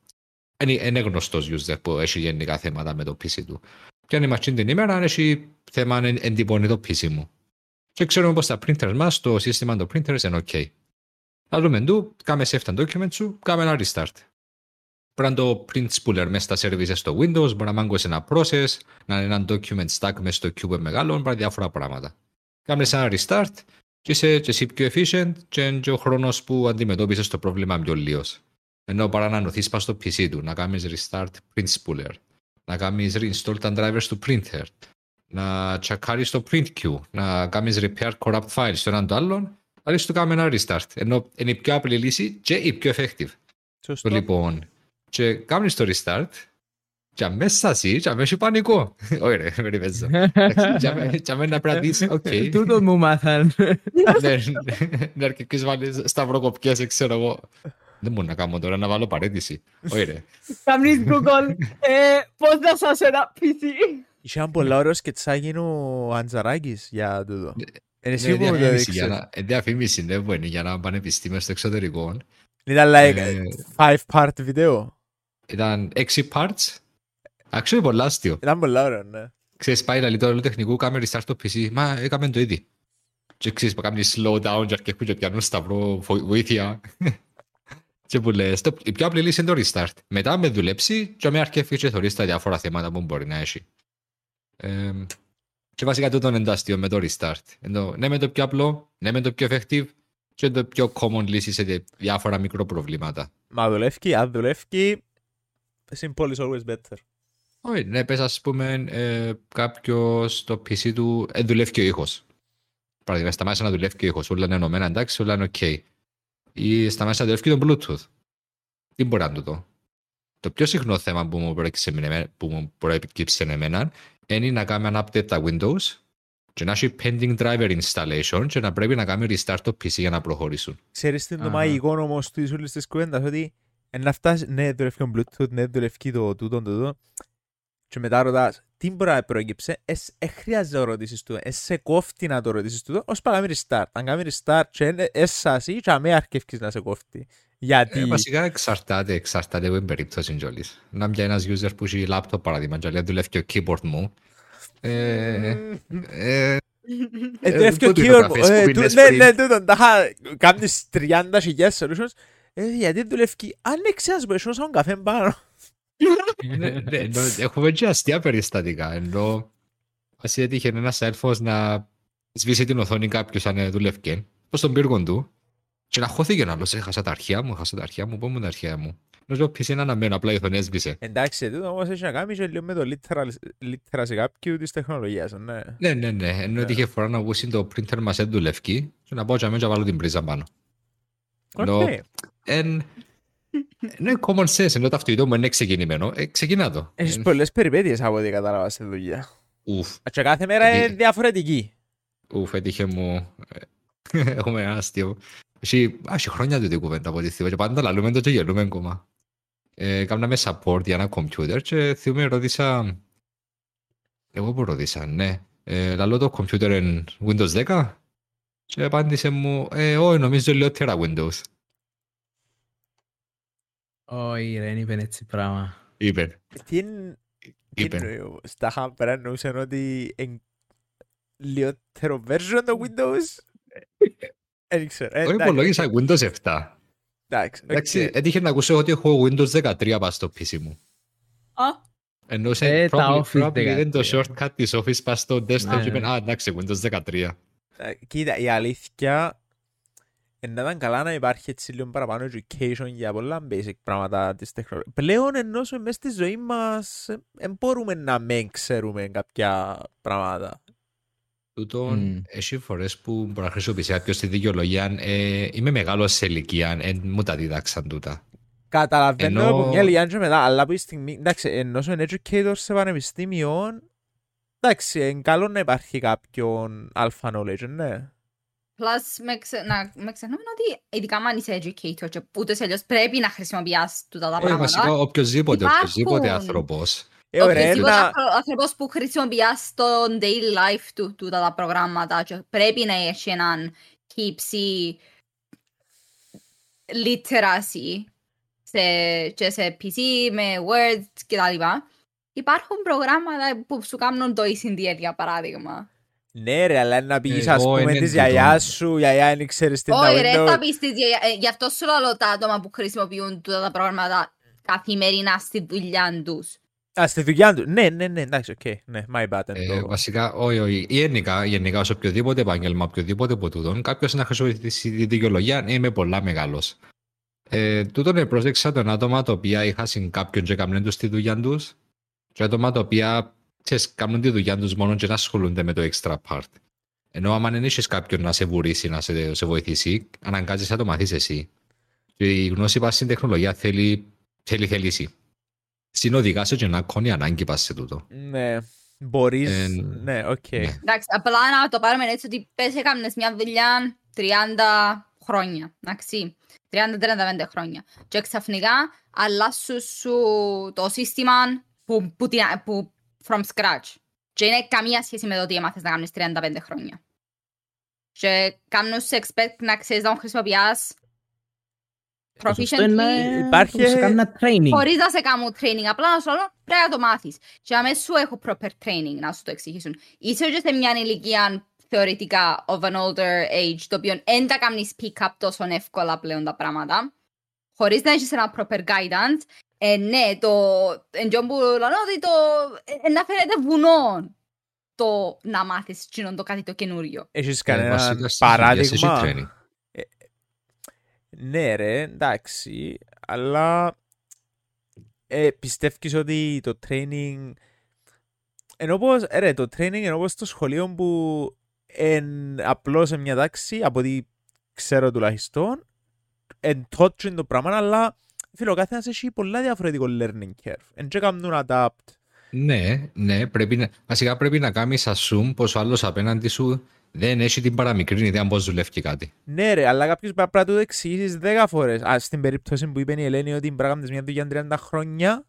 Speaker 4: είναι, είναι γνωστός user που έχει γενικά θέματα με το PC του. Πιάνει μας την ημέρα, αν έχει θέμα εν, εντυπώνει το PC μου. Και ξέρουμε πως τα printers μας, το σύστημα των printers είναι ok. Θα δούμε του, κάμε save τα document σου, κάμε ένα restart. Μπορεί να είναι το print spooler μέσα στα services στο Windows, μπορεί να μάγκωσε ένα process, να είναι ένα document stack μέσα στο cube μεγάλο, μπορεί να είναι διάφορα πράγματα. Κάμε ένα restart και είσαι και εσύ πιο efficient και είναι και ο χρόνος που αντιμετώπισες το πρόβλημα πιο λίγος. Ενώ παρά να νοθείς πας στο PC του, να κάνεις restart print spooler, να κάνεις reinstall τα drivers του printer, να τσακάρεις το print queue, να κάνεις repair corrupt files στο έναν το άλλον, αλλά του κάνουμε ένα restart. Ενώ είναι η πιο απλή λύση και η πιο effective.
Speaker 2: Σωστό.
Speaker 4: Το λοιπόν, και κάνεις το restart και αμέσως εσύ και αμέσως πανικό. Όχι [LAUGHS] ρε, με ριπέζω. Και αμέσως να πρέπει να δεις, οκ.
Speaker 3: Τούτο μου μάθαν. [LAUGHS]
Speaker 4: Ναι, Να αρκετούς βάλεις σταυροκοπιές, ξέρω εγώ. Δεν μπορώ να κάνω τώρα να βάλω παρέτηση. Όχι ρε.
Speaker 1: Κάνεις Google, ε, πώς να σας ένα PC.
Speaker 2: Είχε ένα πολλά ωραίος σκετσάκι ο Αντζαράκης για τούτο. Είναι εσύ
Speaker 4: Είναι
Speaker 2: που μου το
Speaker 4: διαφήμιση για
Speaker 2: δείξες.
Speaker 4: να- ε, διαφήμιση, ναι, που είναι για ένα πανεπιστήμιο στο εξωτερικό.
Speaker 2: Ήταν like
Speaker 4: Ε,
Speaker 2: five part βίντεο.
Speaker 4: Ήταν έξι parts. Actually, πολλά αστείο.
Speaker 2: Ήταν πολλά ωραίο, ναι.
Speaker 4: Ξέρεις, πάει λαλή το όλο τεχνικού, κάμε restart το PC. Μα έκαμε το ήδη. Και ξέρεις, που κάνει slow down και αρκετούς και πιάνουν σταυρό βο- βοήθεια. [LAUGHS] και που λες, το, η πιο απλή λύση είναι το restart. Μετά με δουλέψει και με αρκεύει και θωρείς τα διάφορα θέματα που μπορεί να έχει. Ε, και βασικά τούτο είναι το αστείο με το restart. Ενώ, ναι με το πιο απλό, ναι με το πιο effective και το πιο common λύση σε δι- διάφορα μικροπροβλήματα.
Speaker 2: Μα δουλεύει, αν δουλεύει, simple is always better.
Speaker 4: Όχι, ναι, πες ας πούμε ε, κάποιος στο PC του ε, δουλεύει ο ήχος. Παραδείγμα, σταμάτησε να δουλεύει και ο ήχος. Όλα είναι ενωμένα, εντάξει, όλα είναι ok. Ή σταμάτησε να δουλεύει και το Bluetooth. Τι μπορεί να το δω. Το πιο συχνό θέμα που μου προέκυψε, εμένα- που μου προέκυψε εμένα είναι να κάνω ένα update τα Windows και να έχει pending driver installation και να πρέπει να κάνει restart το PC για να προχωρήσουν.
Speaker 2: Ξέρεις τι είναι το
Speaker 3: Αχα.
Speaker 2: μαγικό όμως της όλης της κουβέντας, ότι εν να φτάσει, ναι, δουλεύει ο Bluetooth, ναι, δουλεύει το τούτο, το τούτο, και μετά ρωτάς, τι μπορεί να προέκυψε, εσ, ε, χρειάζεται να ρωτήσεις τούτο, ε, σε κόφτει να το ρωτήσεις τούτο, ως πάει να κάνει restart. Αν κάνεις restart και είναι εσάσι, και αμέ αρκεύκεις να σε κόφτει. Γιατί,
Speaker 4: Ε, βασικά εξαρτάται, εξαρτάται από την περίπτωση κιόλας. Να πια ένας user που έχει laptop παράδειγμα και λέει δουλεύει και ο keyboard μου. Ε, ε,
Speaker 2: ε, δουλεύει ο
Speaker 4: τούτο είναι
Speaker 2: keyboard
Speaker 4: το
Speaker 2: μου,
Speaker 4: καφές
Speaker 2: ε,
Speaker 4: που
Speaker 2: του-
Speaker 4: πίνες
Speaker 2: ναι,
Speaker 4: πριν.
Speaker 2: ναι, τούτο, τάχα, κάνεις 30 χιλιάδες solutions, ε, γιατί δουλεύει, άνοιξε ας μπορείς να καφέ πάνω.
Speaker 4: Ναι, ναι, [LAUGHS] ενώ Έχουμε και αστεία περιστατικά. Ενώ ας έτυχε ένας έλφος να σβήσει την οθόνη κάποιος αν δουλεύκε, πως τον πύργο του, και να χώθηκε να άλλος, έχασα τα αρχεία μου, έχασα τα αρχεία μου, πού μου τα αρχεία μου. Νομίζω ο PC είναι αναμένο, απλά η οθόνη έσβησε.
Speaker 2: Εντάξει, τούτο όμως έχει να κάνει και λίγο με το literacy κάποιου της τεχνολογίας, ναι.
Speaker 4: Ναι, ναι, ναι. Ενώ έτυχε φορά να βγούσει το printer μας δεν δουλεύκει και να πάω και αμέσως να βάλω την πρίζα πάνω. Ενώ
Speaker 2: Οκ.
Speaker 4: Εν... Είναι common sense, ενώ το αυτοκίνητο μου είναι ξεκινημένο. Ε, ξεκινά το.
Speaker 2: Έχεις
Speaker 4: Ε,
Speaker 2: πολλές περιπέτειες από ό,τι κατάλαβα στη δουλειά.
Speaker 4: Ουφ,
Speaker 2: Και κάθε μέρα είναι
Speaker 4: Γιατί-
Speaker 2: διαφορετική.
Speaker 4: ουφ, έτυχε μου... ε, [LAUGHS] Έχουμε ένα αστείο. Έχει, α, έχει χρόνια τούτη η κουβέντα από ό,τι θυμάμαι και πάντα λαλούμε το και γελούμε ακόμα. Ε, Κάμναμε support για ένα κομπιούτερ και θυμάμαι ρώτησα... Εγώ που ρώτησα, ναι. Ε, λαλώ το κομπιούτερ είναι Windows 10 και απάντησε μου, ε, όχι, νομίζω λιότερα Windows.
Speaker 3: Όχι ρε, δεν είπε έτσι πράγμα.
Speaker 4: Είπε.
Speaker 2: Τι είναι... τι
Speaker 4: Είπε.
Speaker 2: εννοεί όμως. Στα χάμπερα εννοούσαν ότι είναι λιότερο version το Windows. Δεν ξέρω. Ε,
Speaker 4: Εγώ
Speaker 2: εντάξει,
Speaker 4: υπολόγισα Windows 7.
Speaker 2: Εντάξει,
Speaker 4: Εντάξει,
Speaker 2: οκ.
Speaker 4: έτυχε να ακούσω ότι έχω Windows 13 πάνω στο PC μου.
Speaker 1: Α,
Speaker 4: Ενώ σε
Speaker 3: Ε, τα
Speaker 4: probably,
Speaker 3: Office
Speaker 4: probably είναι το
Speaker 3: 13.
Speaker 4: shortcut της Office πάνω στο desktop
Speaker 3: Ναι.
Speaker 4: και είπαν, α, εντάξει, Windows 13.
Speaker 2: Ε, Κοίτα, η αλήθεια είναι να ήταν καλά να υπάρχει έτσι λίγο παραπάνω education για πολλά basic πράγματα της τεχνολογίας. Πλέον ενώ σε μέσα στη ζωή μας δεν μπορούμε να μην ξέρουμε κάποια πράγματα.
Speaker 4: Τούτον,
Speaker 3: Μμ.
Speaker 4: έχει φορές που μπορεί να χρησιμοποιήσει κάποιος τη δικαιολογία, ε, είμαι μεγάλος σε ηλικία, εν μου τα δίδαξαν τούτα.
Speaker 2: Καταλαβαίνω
Speaker 4: Ενώ-
Speaker 2: από μια ηλικία και μετά, αλλά από τη στιγμή, εντάξει, ενώ είσαι educator σε πανεπιστήμιο, εντάξει, είναι καλό να υπάρχει κάποιον alpha knowledge, ναι.
Speaker 1: Plus, με, ξε... να, με ξεχνάμε ότι ειδικά αν είσαι educator και ούτως ή αλλιώς πρέπει να χρησιμοποιάς τούτα τα
Speaker 4: Ε,
Speaker 1: πράγματα.
Speaker 4: βασικά, οποιοςδήποτε,
Speaker 1: Υπάρχουν.
Speaker 4: οποιοςδήποτε άνθρωπος.
Speaker 2: Ε, ωραία,
Speaker 1: Οποιοςδήποτε
Speaker 2: ένα...
Speaker 1: άνθρω- άνθρωπος που χρησιμοποιεί στο daily life του τούτα τα προγράμματα και πρέπει να έχει έναν κύψη literacy σε, και σε PC με Word και τα λοιπά. Υπάρχουν προγράμματα που σου κάνουν το ECDL για παράδειγμα.
Speaker 2: Ναι ρε, αλλά να πεις ας
Speaker 4: Εγώ
Speaker 2: πούμε
Speaker 4: είναι
Speaker 2: της
Speaker 4: τούτο.
Speaker 2: γιαγιάς σου, η γιαγιά δεν ξέρεις τι να
Speaker 1: Όχι ρε,
Speaker 2: Windows.
Speaker 1: θα πεις τις δια- ε, γι' αυτό σου λέω τα άτομα που χρησιμοποιούν τούτα τα προγράμματα καθημερινά στη δουλειά τους.
Speaker 2: Α, στη δουλειά του. Ναι, ναι, ναι, εντάξει, οκ. Ναι, my bad.
Speaker 4: Ε,
Speaker 2: εν το-
Speaker 4: βασικά, όχι, όχι. Γενικά, γενικά, σε οποιοδήποτε επάγγελμα, οποιοδήποτε από τούτον, κάποιος να χρησιμοποιήσει τη δικαιολογία, «Ε, είμαι πολλά μεγάλος. Ε, τούτον ε, πρόσεξα τον άτομα τα οποία είχαν κάποιον και έκαναν τους τη δουλειά τους και άτομα τα οποία ξέρεις, κάνουν τη δουλειά τους μόνο και να ασχολούνται με το extra part. Ενώ άμα δεν έχεις κάποιον να σε βουρήσει, να σε, σε βοηθήσει, αναγκάζεσαι να το μάθεις εσύ. Και η γνώση πας στην τεχνολογία θέλει, θέλει θέληση. Συνοδικά σε και νάκκον η ανάγκη πας σε τούτο.
Speaker 2: Ναι, μπορείς...
Speaker 4: Ε,
Speaker 2: Ναι, οκ.
Speaker 4: ναι.
Speaker 1: Εντάξει, απλά να το πάρουμε έτσι ότι πες έκανες μια δουλειά 30 χρόνια, εντάξει, 30-35 χρόνια. Και ξαφνικά αλλάσουν σου το σύστημα που, που, την- που from scratch. Και είναι καμία σχέση με το ότι έμαθες να κάνεις 35 χρόνια. Και κάνουν σε expect να ξέρεις να τον χρησιμοποιάς
Speaker 3: Το σωστό είναι
Speaker 1: proficiently
Speaker 3: να
Speaker 2: Υπάρχει-
Speaker 3: το σε κάνει ένα training.
Speaker 1: χωρίς να σε κάνουν training. Απλά να σου λέω πρέπει να το μάθεις. Και αμέσως σου έχω proper training να σου το εξηγήσουν. Είσαι και σε μια ηλικία θεωρητικά of an older age, το οποίο δεν τα κάνεις pick up τόσο εύκολα πλέον τα πράγματα. Χωρίς να έχεις ένα proper guidance. Ε, ναι, το εντιόν που λέω ότι το ε, να φαίνεται βουνό το να μάθεις εκείνον το κάτι το καινούριο.
Speaker 2: Έχεις
Speaker 4: Ε,
Speaker 2: κανένα
Speaker 4: βασικά στις δουλειές
Speaker 2: παράδειγμα.
Speaker 4: έχει training.
Speaker 2: Ναι ρε, εντάξει, αλλά ε, πιστεύεις ότι το training ενώ πως, ε, ρε, το training ενώ πως στο σχολείο που εν απλώς σε μια τάξη, από ό,τι ξέρω τουλάχιστον, εν τότ είναι το πράγμα, αλλά φίλε, ο καθένας έχει πολλά διαφορετικό learning curve. Εν και κάνουν adapt
Speaker 4: Ναι, ναι, πρέπει να, βασικά πρέπει να κάνεις assume πως ο άλλος απέναντι σου δεν έχει την παραμικρή ιδέα πώς δουλεύει κάτι.
Speaker 2: Ναι ρε, αλλά κάποιος πρέπει να του το εξηγήσεις 10 φορές. Α, στην περίπτωση που είπε η Ελένη ότι πρέπει να κάνεις μια δουλειά 30 χρόνια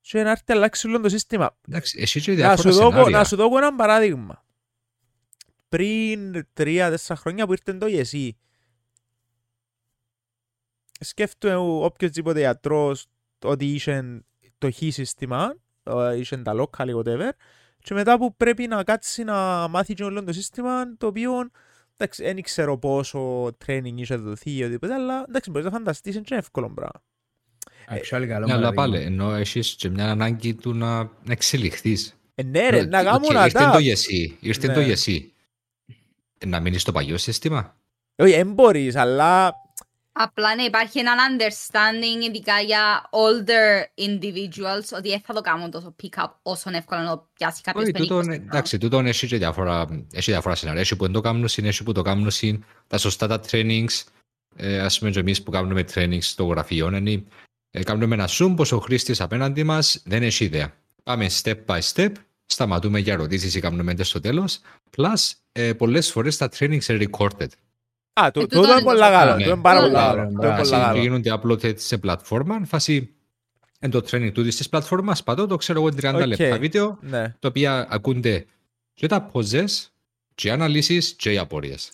Speaker 2: και να έρθει να αλλάξει όλο το σύστημα.
Speaker 4: Εντάξει, εσύ και
Speaker 2: Να
Speaker 4: διάφορα
Speaker 2: σου, δω,
Speaker 4: σενάρια.
Speaker 2: να σου δω ένα παράδειγμα. Πριν 3-4 χρόνια που ήρθε το ΙΕΣΥ, σκέφτομαι οποιοδήποτε γιατρός ότι είχε το χ σύστημα, ε, είχε τα local ή whatever, και μετά που πρέπει να κάτσει να μάθει και όλο το σύστημα, το οποίο εντάξει, δεν ξέρω πόσο training είχε δοθεί ή οτιδήποτε, αλλά εντάξει, μπορείς να φανταστείς, είναι και εύκολο πράγμα.
Speaker 3: Actually, καλό
Speaker 4: Ναι, αλλά
Speaker 3: παράδειγμα.
Speaker 4: πάλι, ενώ έχεις και μια ανάγκη του να, να εξελιχθείς.
Speaker 2: Ε, ναι ρε, να
Speaker 4: Οκ,
Speaker 2: κάνουν
Speaker 4: Ήρθε το
Speaker 2: adapt.
Speaker 4: γεσί, ήρθε
Speaker 2: Ναι.
Speaker 4: το ΓεΣΥ. Ε, Να μείνεις στο παλιό σύστημα.
Speaker 2: Όχι, δεν μπορείς, αλλά
Speaker 1: Απλά ναι, υπάρχει ένα understanding ειδικά για older individuals ότι δεν θα το κάνουν τόσο pick-up όσο εύκολα να το πιάσει κάποιος
Speaker 4: Όχι,
Speaker 1: που είναι
Speaker 4: τούτον,
Speaker 1: 20
Speaker 4: εντάξει, τούτον έχει και διάφορα, έχει διάφορα σενάρια. Έχει που δεν το κάνουν, συν, έχει που το κάνουν, συν, τα σωστά τα trainings, ε, ας πούμε και εμείς που κάνουμε trainings στο γραφείο, είναι, ε, κάνουμε ένα zoom πως ο χρήστης απέναντι μας δεν έχει ιδέα. Πάμε step by step, σταματούμε για ερωτήσεις ή κάνουμέν τες στο τέλος, plus ε, πολλές φορές τα trainings είναι recorded.
Speaker 2: Α, το,
Speaker 1: Ε,
Speaker 2: το,
Speaker 1: τούτο
Speaker 2: το είναι
Speaker 1: είναι
Speaker 2: πολλά
Speaker 1: το
Speaker 2: καλό.
Speaker 4: σωστό.
Speaker 2: Το είναι πάρα
Speaker 1: Ναι.
Speaker 2: πολύ καλό.
Speaker 3: Μπράβο,
Speaker 2: Το είναι
Speaker 3: μπράβο.
Speaker 2: πολλά
Speaker 4: Ας
Speaker 2: καλό.
Speaker 4: γίνονται uploaded σε πλατφόρμα, φάση εν το training του της πλατφόρμας, πατώ το ξέρω εγώ 30
Speaker 2: Οκ.
Speaker 4: λεπτά βίντεο,
Speaker 2: Ναι.
Speaker 4: τα οποία ακούνται και τα pauses, και οι αναλύσεις και οι απορίες.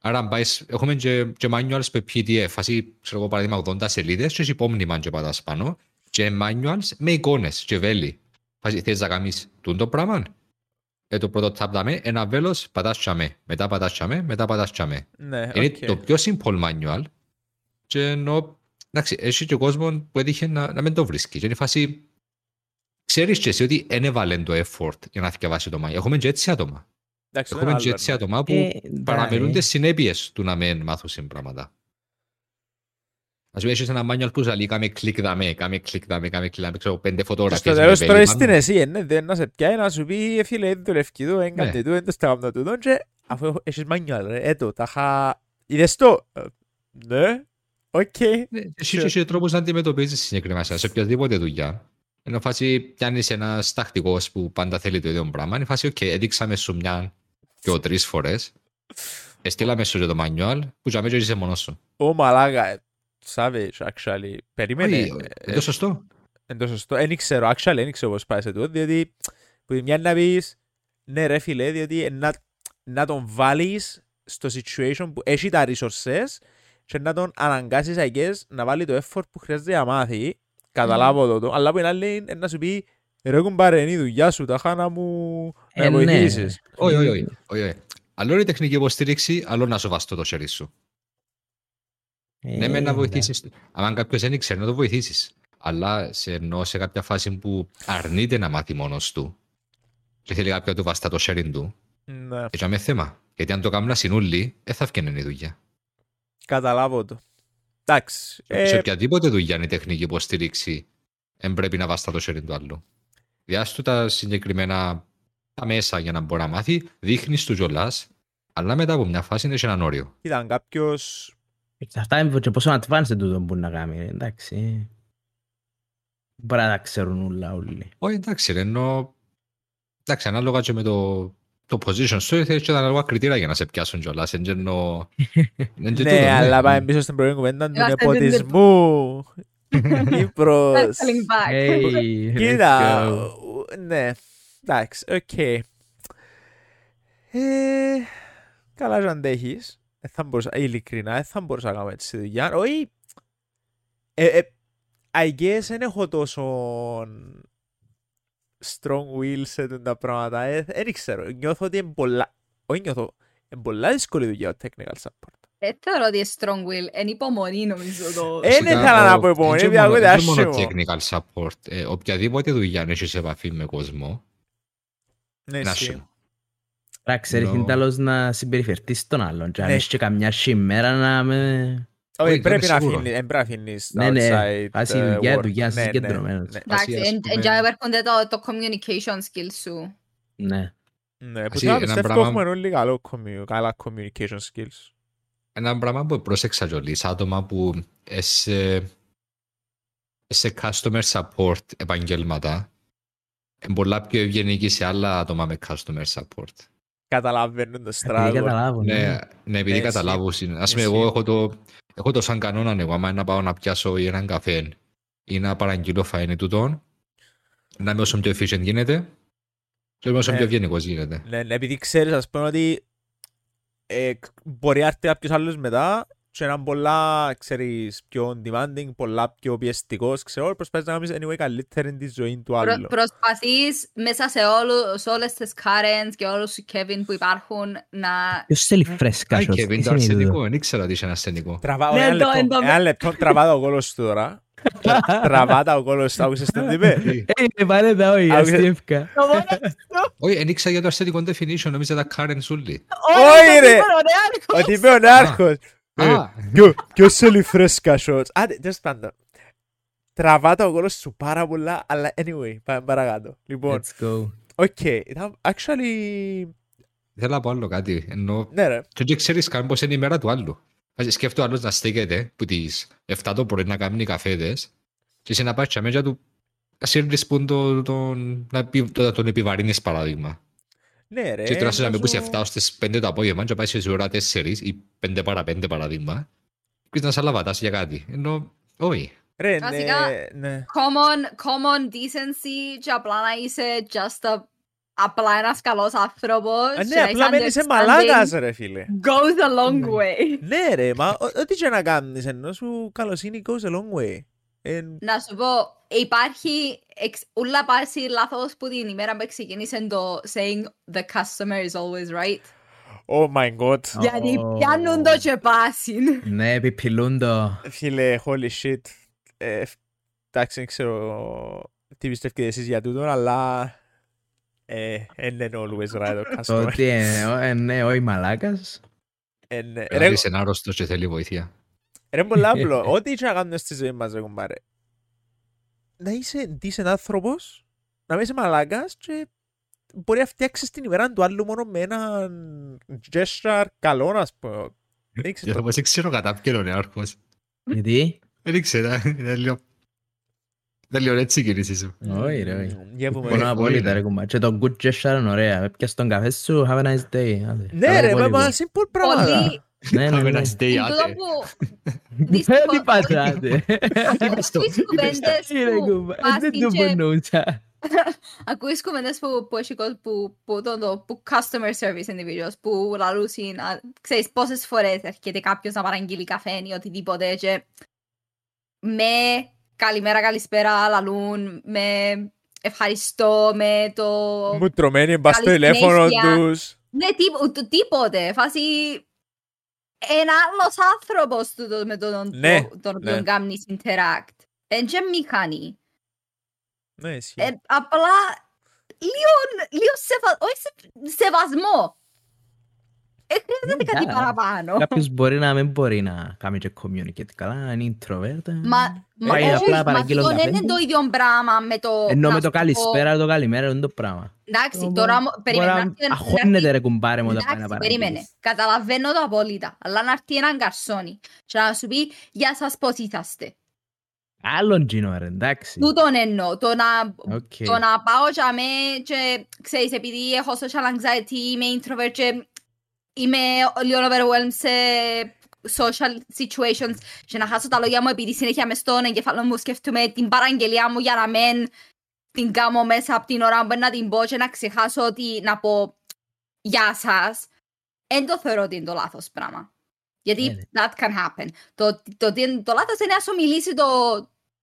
Speaker 4: Άρα αν πάεις, έχουμε και, και manuals με PDF, φάση, ξέρω εγώ παράδειγμα 80 σελίδες και έχει υπόμνημα και πατάς πάνω και manuals με εικόνες και βέλη. Φάση, θες να κάνεις τούντο πράγμα, ε, το πρώτο tab δάμε, ένα βέλος, πατάς τζιαμέ, μετά πατάς τζιαμέ, μετά πατάς τζιαμέ.
Speaker 2: Ναι,
Speaker 4: Είναι
Speaker 2: οκ.
Speaker 4: το πιο simple manual και ενώ, εντάξει, έχει και κόσμο που έτυχε να, να μην το βρίσκει. Και είναι η φάση, ξέρεις και εσύ ότι δεν έβαλε το effort για να διαβάσει το manual. Έχουμε και έτσι άτομα.
Speaker 2: Εντάξει, το
Speaker 4: Έχουμε
Speaker 2: είναι
Speaker 4: και
Speaker 2: άλλο,
Speaker 4: έτσι
Speaker 2: ναι.
Speaker 4: άτομα που
Speaker 3: Ε, εντάξει.
Speaker 4: παραμελούν τις συνέπειες του να μην μάθουν πράγματα. Ας πούμε, έχεις ένα manual που σου λέει κάμε κλικ δαμέ, κάμε κλικ δαμέ, κάμε κλικ δαμέ, ξέρω, πέντε
Speaker 2: Και
Speaker 4: φωτογραφίες.
Speaker 2: Στο
Speaker 4: με
Speaker 2: τέλος τώρα
Speaker 4: βέλη
Speaker 2: στην
Speaker 4: πάνω.
Speaker 2: εσύ, ε, ναι, δεν να σε πιάει να σου πει «Ε, φίλε, δεν δουλεύει εδώ, δεν
Speaker 4: Ναι.
Speaker 2: κάνει τούτο, δεν το στεγάμνω τούτο και αφού έχεις manual, ρε, έτο, τα είχα... Είδες το; Ε, Ναι, οκ.
Speaker 4: Ναι, Εσύ και εσύ τρόπους να αντιμετωπίζεις συγκεκριμένα σε οποιαδήποτε δουλειά. Ενώ φάση πιάνεις ένας τακτικός που πάντα θέλει το ίδιο πράγμα. Είναι φάση, οκ, έδειξαμε σου μια και τρεις φορές. Εστήλαμε σου και το manual που για μένα είσαι μόνος σου.
Speaker 2: Ω μαλάκα, ε, savage, actually. Περίμενε.
Speaker 4: Όχι,
Speaker 2: ε,
Speaker 4: είναι το σωστό.
Speaker 2: Εν το σωστό. Δεν ξέρω, actually, δεν ξέρω πώς πάει σε τούτο, διότι που τη μια να πεις, ναι ρε φίλε, διότι να, να τον βάλεις στο situation που έχει τα resources και να τον αναγκάσεις, I guess, να βάλει το effort που χρειάζεται για να μάθει. Καταλάβω το, το, αλλά που είναι άλλη είναι να σου πει ρε κουμπάρε, είναι η δουλειά σου, τα χάνα μου να
Speaker 3: Ε, ναι.
Speaker 2: βοηθήσεις.
Speaker 4: Όχι, όχι, όχι, όχι, όχι. Άλλο είναι η τεχνική υποστήριξη, άλλο να σοβαστώ το χέρι σου.
Speaker 3: Ε,
Speaker 4: Ναι, με να
Speaker 3: ναι.
Speaker 4: βοηθήσεις. Αν κάποιος δεν ξέρει, να το βοηθήσεις. Αλλά σε ενώ σε κάποια φάση που αρνείται να μάθει μόνος του και θέλει κάποιο να του βαστά το sharing του,
Speaker 2: Ναι,
Speaker 4: έτσι με θέμα. Γιατί αν το κάνουν συνούλοι, δεν θα βγαίνει η δουλειά.
Speaker 2: καταλάβω το. Εντάξει.
Speaker 4: σε
Speaker 2: Ε,
Speaker 4: οποιαδήποτε δουλειά είναι η τεχνική υποστήριξη, δεν πρέπει να βαστά το sharing του άλλου. Διάστου τα συγκεκριμένα τα μέσα για να μπορεί να μάθει, δείχνεις τους κιόλα, αλλά μετά από μια φάση είναι σε έναν όριο.
Speaker 2: Ήταν κάποιος
Speaker 3: Εξαρτάται και πόσο advanced τούτο μπορεί να κάνει. ε, Εντάξει. Μπορεί να τα ξέρουν όλα όλοι.
Speaker 4: Όχι, εντάξει, ρε, ενώ. Εντάξει, ανάλογα και με το, το position σου, θέλει και τα ανάλογα κριτήρια για να σε πιάσουν κιόλας. Δεν εννοώ. δεν και τούτο,
Speaker 2: Ναι, αλλά πάμε πίσω στην προηγούμενη κουβέντα του
Speaker 1: Είμαστε
Speaker 2: νεποτισμού. Κύπρος.
Speaker 1: Circling back.
Speaker 3: Hey, let's
Speaker 2: Κοίτα,
Speaker 3: go.
Speaker 2: ναι, εντάξει, οκ. Ε, Καλά και αντέχεις. Δεν θα μπορούσα, ειλικρινά, δεν θα μπορούσα να κάνω έτσι δουλειά. Όχι, ε, ε, I guess δεν έχω τόσο strong will σε τα πράγματα. Ε, Δεν ξέρω, νιώθω ότι είναι πολλά, όχι νιώθω, είναι πολλά δύσκολη δουλειά ο technical support.
Speaker 1: Δεν θεωρώ ότι είναι strong will, είναι υπομονή νομίζω το...
Speaker 2: Ε, δεν ήθελα να πω υπομονή,
Speaker 4: Δεν
Speaker 2: επειδή ακούγεται
Speaker 4: είναι μόνο
Speaker 2: άσχημο.
Speaker 4: technical support. Ε, οποιαδήποτε δουλειά να έχεις σε επαφή με κόσμο,
Speaker 2: Ναι,
Speaker 4: είναι
Speaker 2: ισχύει.
Speaker 4: Άσχημο.
Speaker 3: Εντάξει,
Speaker 4: No.
Speaker 3: ρίχνει τέλος να συμπεριφερθείς στον άλλον. Και αν
Speaker 2: Ναι.
Speaker 3: έχεις και καμιά σήμερα να με...
Speaker 2: Όχι,
Speaker 4: Όχι,
Speaker 2: πρέπει
Speaker 4: είναι
Speaker 2: να
Speaker 4: σίγουρος.
Speaker 2: αφήνεις, δεν πρέπει να αφήνεις
Speaker 3: Ναι, ναι,
Speaker 2: outside,
Speaker 3: βάσει
Speaker 2: ε,
Speaker 3: δουλειά,
Speaker 2: work.
Speaker 3: δουλειά,
Speaker 2: Ναι, ναι,
Speaker 3: συγκεντρωμένος.
Speaker 2: ναι.
Speaker 1: Εντάξει,
Speaker 4: Ας
Speaker 1: εν-
Speaker 4: πούμε-
Speaker 1: εν τζάι έρχονται το- το communication skills σου.
Speaker 3: Ναι.
Speaker 2: Ναι, που
Speaker 4: Ασύ,
Speaker 2: τώρα
Speaker 4: ένα
Speaker 2: πιστεύω
Speaker 4: πράγμα-
Speaker 2: έχουμε όλοι καλό commu- καλά communication skills.
Speaker 4: Ένα πράγμα που πρόσεξα κιόλι, άτομα που σε, σε customer support επαγγέλματα, Είναι πολλά πιο ευγενικοί σε άλλα άτομα με customer support.
Speaker 2: Καταλαβαίνουν το
Speaker 3: Επειδή
Speaker 2: στράγο.
Speaker 3: καταλάβουν.
Speaker 4: Ναι,
Speaker 3: ναι.
Speaker 4: ναι, επειδή
Speaker 2: Εσύ.
Speaker 4: καταλάβω. είναι- Ας πούμε,
Speaker 2: Εσύ.
Speaker 4: εγώ έχω το, έχω το σαν κανόνα, εγώ, άμα είναι να πάω να πιάσω ή έναν καφέ ή να παραγγείλω φαΐνη τούτον, να είμαι όσο πιο efficient γίνεται και όσο
Speaker 2: Ναι.
Speaker 4: πιο ευγενικός γίνεται.
Speaker 2: Ναι, ναι, επειδή ξέρεις, ας πούμε, ότι ε, μπορεί να έρθει κάποιος άλλος μετά και να είναι πολλά, ξέρεις, πιο demanding, πολλά πιο πιεστικός, ξέρω, προσπαθείς να κάνεις anyway καλύτερη τη ζωή του
Speaker 1: Προ,
Speaker 2: άλλου.
Speaker 1: προσπαθείς μέσα σε, όλου, σε όλες τις Karens και όλους τους Kevin που υπάρχουν να...
Speaker 3: Ποιος θέλει φρέσκα
Speaker 4: Άι,
Speaker 3: shots,
Speaker 4: Kevin,
Speaker 3: τι
Speaker 4: το
Speaker 3: σημαίνει τούτο;
Speaker 4: αρσενικό, δεν ήξερα ότι είσαι ένα αρσενικό.
Speaker 2: Τραβάω
Speaker 1: Ναι,
Speaker 2: ένα
Speaker 1: το-
Speaker 2: λεπτό,
Speaker 1: εν τω-
Speaker 2: ένα λεπτό, τραβάω ο κόλος του τώρα. [LAUGHS] Τραβά τα ο κώλος, άκουσες τον τι; Είπε.
Speaker 3: Ε, πάνε τα όχι,
Speaker 2: Άκουσε-
Speaker 3: αστείευκα.
Speaker 4: Όχι, δεν ήξερα για το αρσενικό definition, νόμιζα τα Karen Σούλη.
Speaker 2: Όχι, ρε.
Speaker 1: ρε!
Speaker 2: Ότι είπε ο νεάρχος. Ε,
Speaker 4: Α,
Speaker 2: ποιο- Ποιος θέλει φρέσκα shots. Άντε, τέλος πάντων. Τραβά τα ο κώλος σου πάρα πολλά, αλλά anyway, πάμε παρακάτω. Λοιπόν,
Speaker 3: Let's go.
Speaker 2: οκ, ήταν actually...
Speaker 4: θέλω να πω άλλο κάτι. Ενώ
Speaker 2: Ναι ρε,
Speaker 4: και δεν ξέρεις καν πώς είναι η μέρα του άλλου. Ας σκέφτω ο άλλος να στέκεται που τις 7 το πρωί να κάνει καφέδες και εσύ να πάει και μέσα του να σύρνεις που τον, τον, να πει- το- τον επιβαρύνεις παράδειγμα.
Speaker 2: Ναι ρε.
Speaker 4: Και τώρα να με πούσει
Speaker 2: νομίζω-
Speaker 4: 7 ως τις 5 το απόγευμα και πάει σε ώρα 4 ή 5 παρα 5 παράδειγμα και να σε λαβατάς για κάτι. Ενώ, όχι.
Speaker 2: Ρε,
Speaker 1: Βασικά,
Speaker 2: ναι, ναι.
Speaker 1: Common, common decency και απλά να είσαι just a, απλά ένας καλός άνθρωπος
Speaker 2: Α,
Speaker 1: και
Speaker 2: Ναι,
Speaker 1: να
Speaker 2: απλά
Speaker 1: είσαι
Speaker 2: μένεις σε
Speaker 1: understanding
Speaker 2: μαλάκας ρε φίλε.
Speaker 1: goes a long way.
Speaker 2: Ναι ρε, μα ό- ό,τι και να κάνεις ενώ σου καλοσύνη goes a long way. Εν-
Speaker 1: Να σου πω, υπάρχει, εξ, ούλα πάρει λάθος που την ημέρα που ξεκίνησε το saying the customer is always right.
Speaker 2: Oh my god.
Speaker 1: Γιατί
Speaker 3: Oh.
Speaker 1: πιάνουν το και πάσιν.
Speaker 3: Ναι, επιπηλούν το.
Speaker 2: Φίλε, holy shit. Ε, εντάξει, δεν ξέρω τι πιστεύετε εσείς για τούτο, αλλά ε, εν είναι always right ο
Speaker 3: Το
Speaker 2: customer.
Speaker 3: ότι ε, ο- ε, ναι, όχι μαλάκας.
Speaker 2: Εν, ε, Ρε,
Speaker 4: Δηλαδή είσαι άρρωστος και θέλει βοήθεια.
Speaker 2: ρε είναι πολύ απλό. Ό,τι και να κάνουμε στη ζωή μας, ρε κουμπάρε. Να είσαι decent άνθρωπος, να μην είσαι μαλάκας και μπορεί να φτιάξεις την ημέρα του άλλου μόνο με έναν gesture καλό, ας πούμε. Δεν [LAUGHS] ξέρω.
Speaker 4: Για το πως δεν ξέρω κατά ποιον είναι άρχος.
Speaker 3: Γιατί;
Speaker 4: Δεν ήξερα. Είναι λίγο... Δεν λίγο έτσι η κίνηση σου.
Speaker 3: Όχι ρε, όχι.
Speaker 2: Για πούμε.
Speaker 3: Μπορώ απόλυτα
Speaker 4: είναι.
Speaker 3: ρε κουμπά. Και το good gesture είναι ωραία. Πιάσ' τον καφέ σου, have a nice day. Άντε.
Speaker 2: Ναι
Speaker 3: Καλά
Speaker 2: ρε, μα
Speaker 3: υπόλοιπο.
Speaker 2: μα simple πράγματα.
Speaker 1: Πολύ,
Speaker 3: Ναι, ναι,
Speaker 4: Have a
Speaker 3: ναι.
Speaker 4: nice day, [LAUGHS]
Speaker 1: που τούτο
Speaker 4: άτε.
Speaker 1: που
Speaker 3: Δεν
Speaker 1: δυστυχώς-
Speaker 3: είπατε.
Speaker 1: Ακούεις κουβέντες
Speaker 3: Τις ρε
Speaker 1: που
Speaker 3: κουμπά,
Speaker 1: πας
Speaker 3: δεν το
Speaker 1: και-
Speaker 3: πονούσα.
Speaker 1: Ακούεις κουβέντες που, που, έχει κόσμος που, που, το, το, που customer service individuals που λαλούσιν, α, ξέρεις πόσες φορές έρχεται κάποιος να παραγγείλει καφέ ή οτιδήποτε και με καλημέρα καλησπέρα λαλούν, με ευχαριστώ, με το...
Speaker 2: Μου τρωμένοι μπας στο
Speaker 1: Καλή
Speaker 2: τηλέφωνο
Speaker 1: συνέχεια.
Speaker 2: τους.
Speaker 1: Ναι, τί, το, τίποτε, φάση ένα άλλος άνθρωπος του, το, με τον,
Speaker 2: Ναι,
Speaker 1: τον, τον,
Speaker 2: ναι.
Speaker 1: τον κάνεις interact. Εν και μηχανή.
Speaker 2: Ναι, ισχύει.
Speaker 1: Ε, απλά λίγο, λίγο σεβα... όχι σε- σεβασμό. Ε, χρειάζεται κάτι
Speaker 3: Ναι,
Speaker 1: παραπάνω.
Speaker 3: Κάποιος μπορεί να μην μπορεί να κάνει και communicate καλά, είναι introvert. ε.
Speaker 1: Μα, μα
Speaker 3: Πάει
Speaker 1: όχι,
Speaker 3: απλά
Speaker 1: μα
Speaker 3: παραγγείλω
Speaker 1: τούτο
Speaker 3: καφέ.
Speaker 1: δεν είναι το ίδιο πράγμα με το...
Speaker 3: Ενώ
Speaker 1: να
Speaker 3: με το
Speaker 1: σου πω-
Speaker 3: καλησπέρα, το καλημέρα είναι το πράγμα.
Speaker 1: Εντάξει,
Speaker 3: Μπορεί-
Speaker 1: τώρα μου-
Speaker 3: Μπορεί
Speaker 1: περίμενε.
Speaker 3: να
Speaker 1: να έρθει- να
Speaker 3: Αγχώνεται
Speaker 1: έρθει-
Speaker 3: ρε κουμπάρε μου όταν πάει να
Speaker 1: Εντάξει, περίμενε.
Speaker 3: παραγγείλεις.
Speaker 1: Καταλαβαίνω το απόλυτα. Αλλά να έρθει έναν γκαρσόνι και να σου πει «Γεια σας, πώς είσαστε».
Speaker 3: Άλλον τζείνο ρε, εντάξει.
Speaker 1: Τούτον εννοώ. Το να,
Speaker 3: Οκ.
Speaker 1: το να πάω για με και ξέρεις, επειδή έχω social anxiety, είμαι introvert και είμαι λίγο overwhelmed σε social situations και να χάσω τα λόγια μου επειδή συνέχεια μες στον εγκεφάλο μου σκέφτομαι την παραγγελία μου για να μην την κάνω μέσα από την ώρα που να την πω και να ξεχάσω ότι να πω γεια σας. Εν το θεωρώ ότι είναι το λάθος πράγμα. Γιατί
Speaker 3: Ναι, ναι.
Speaker 1: that can happen. Το, το, το, το λάθος είναι να σου μιλήσει το,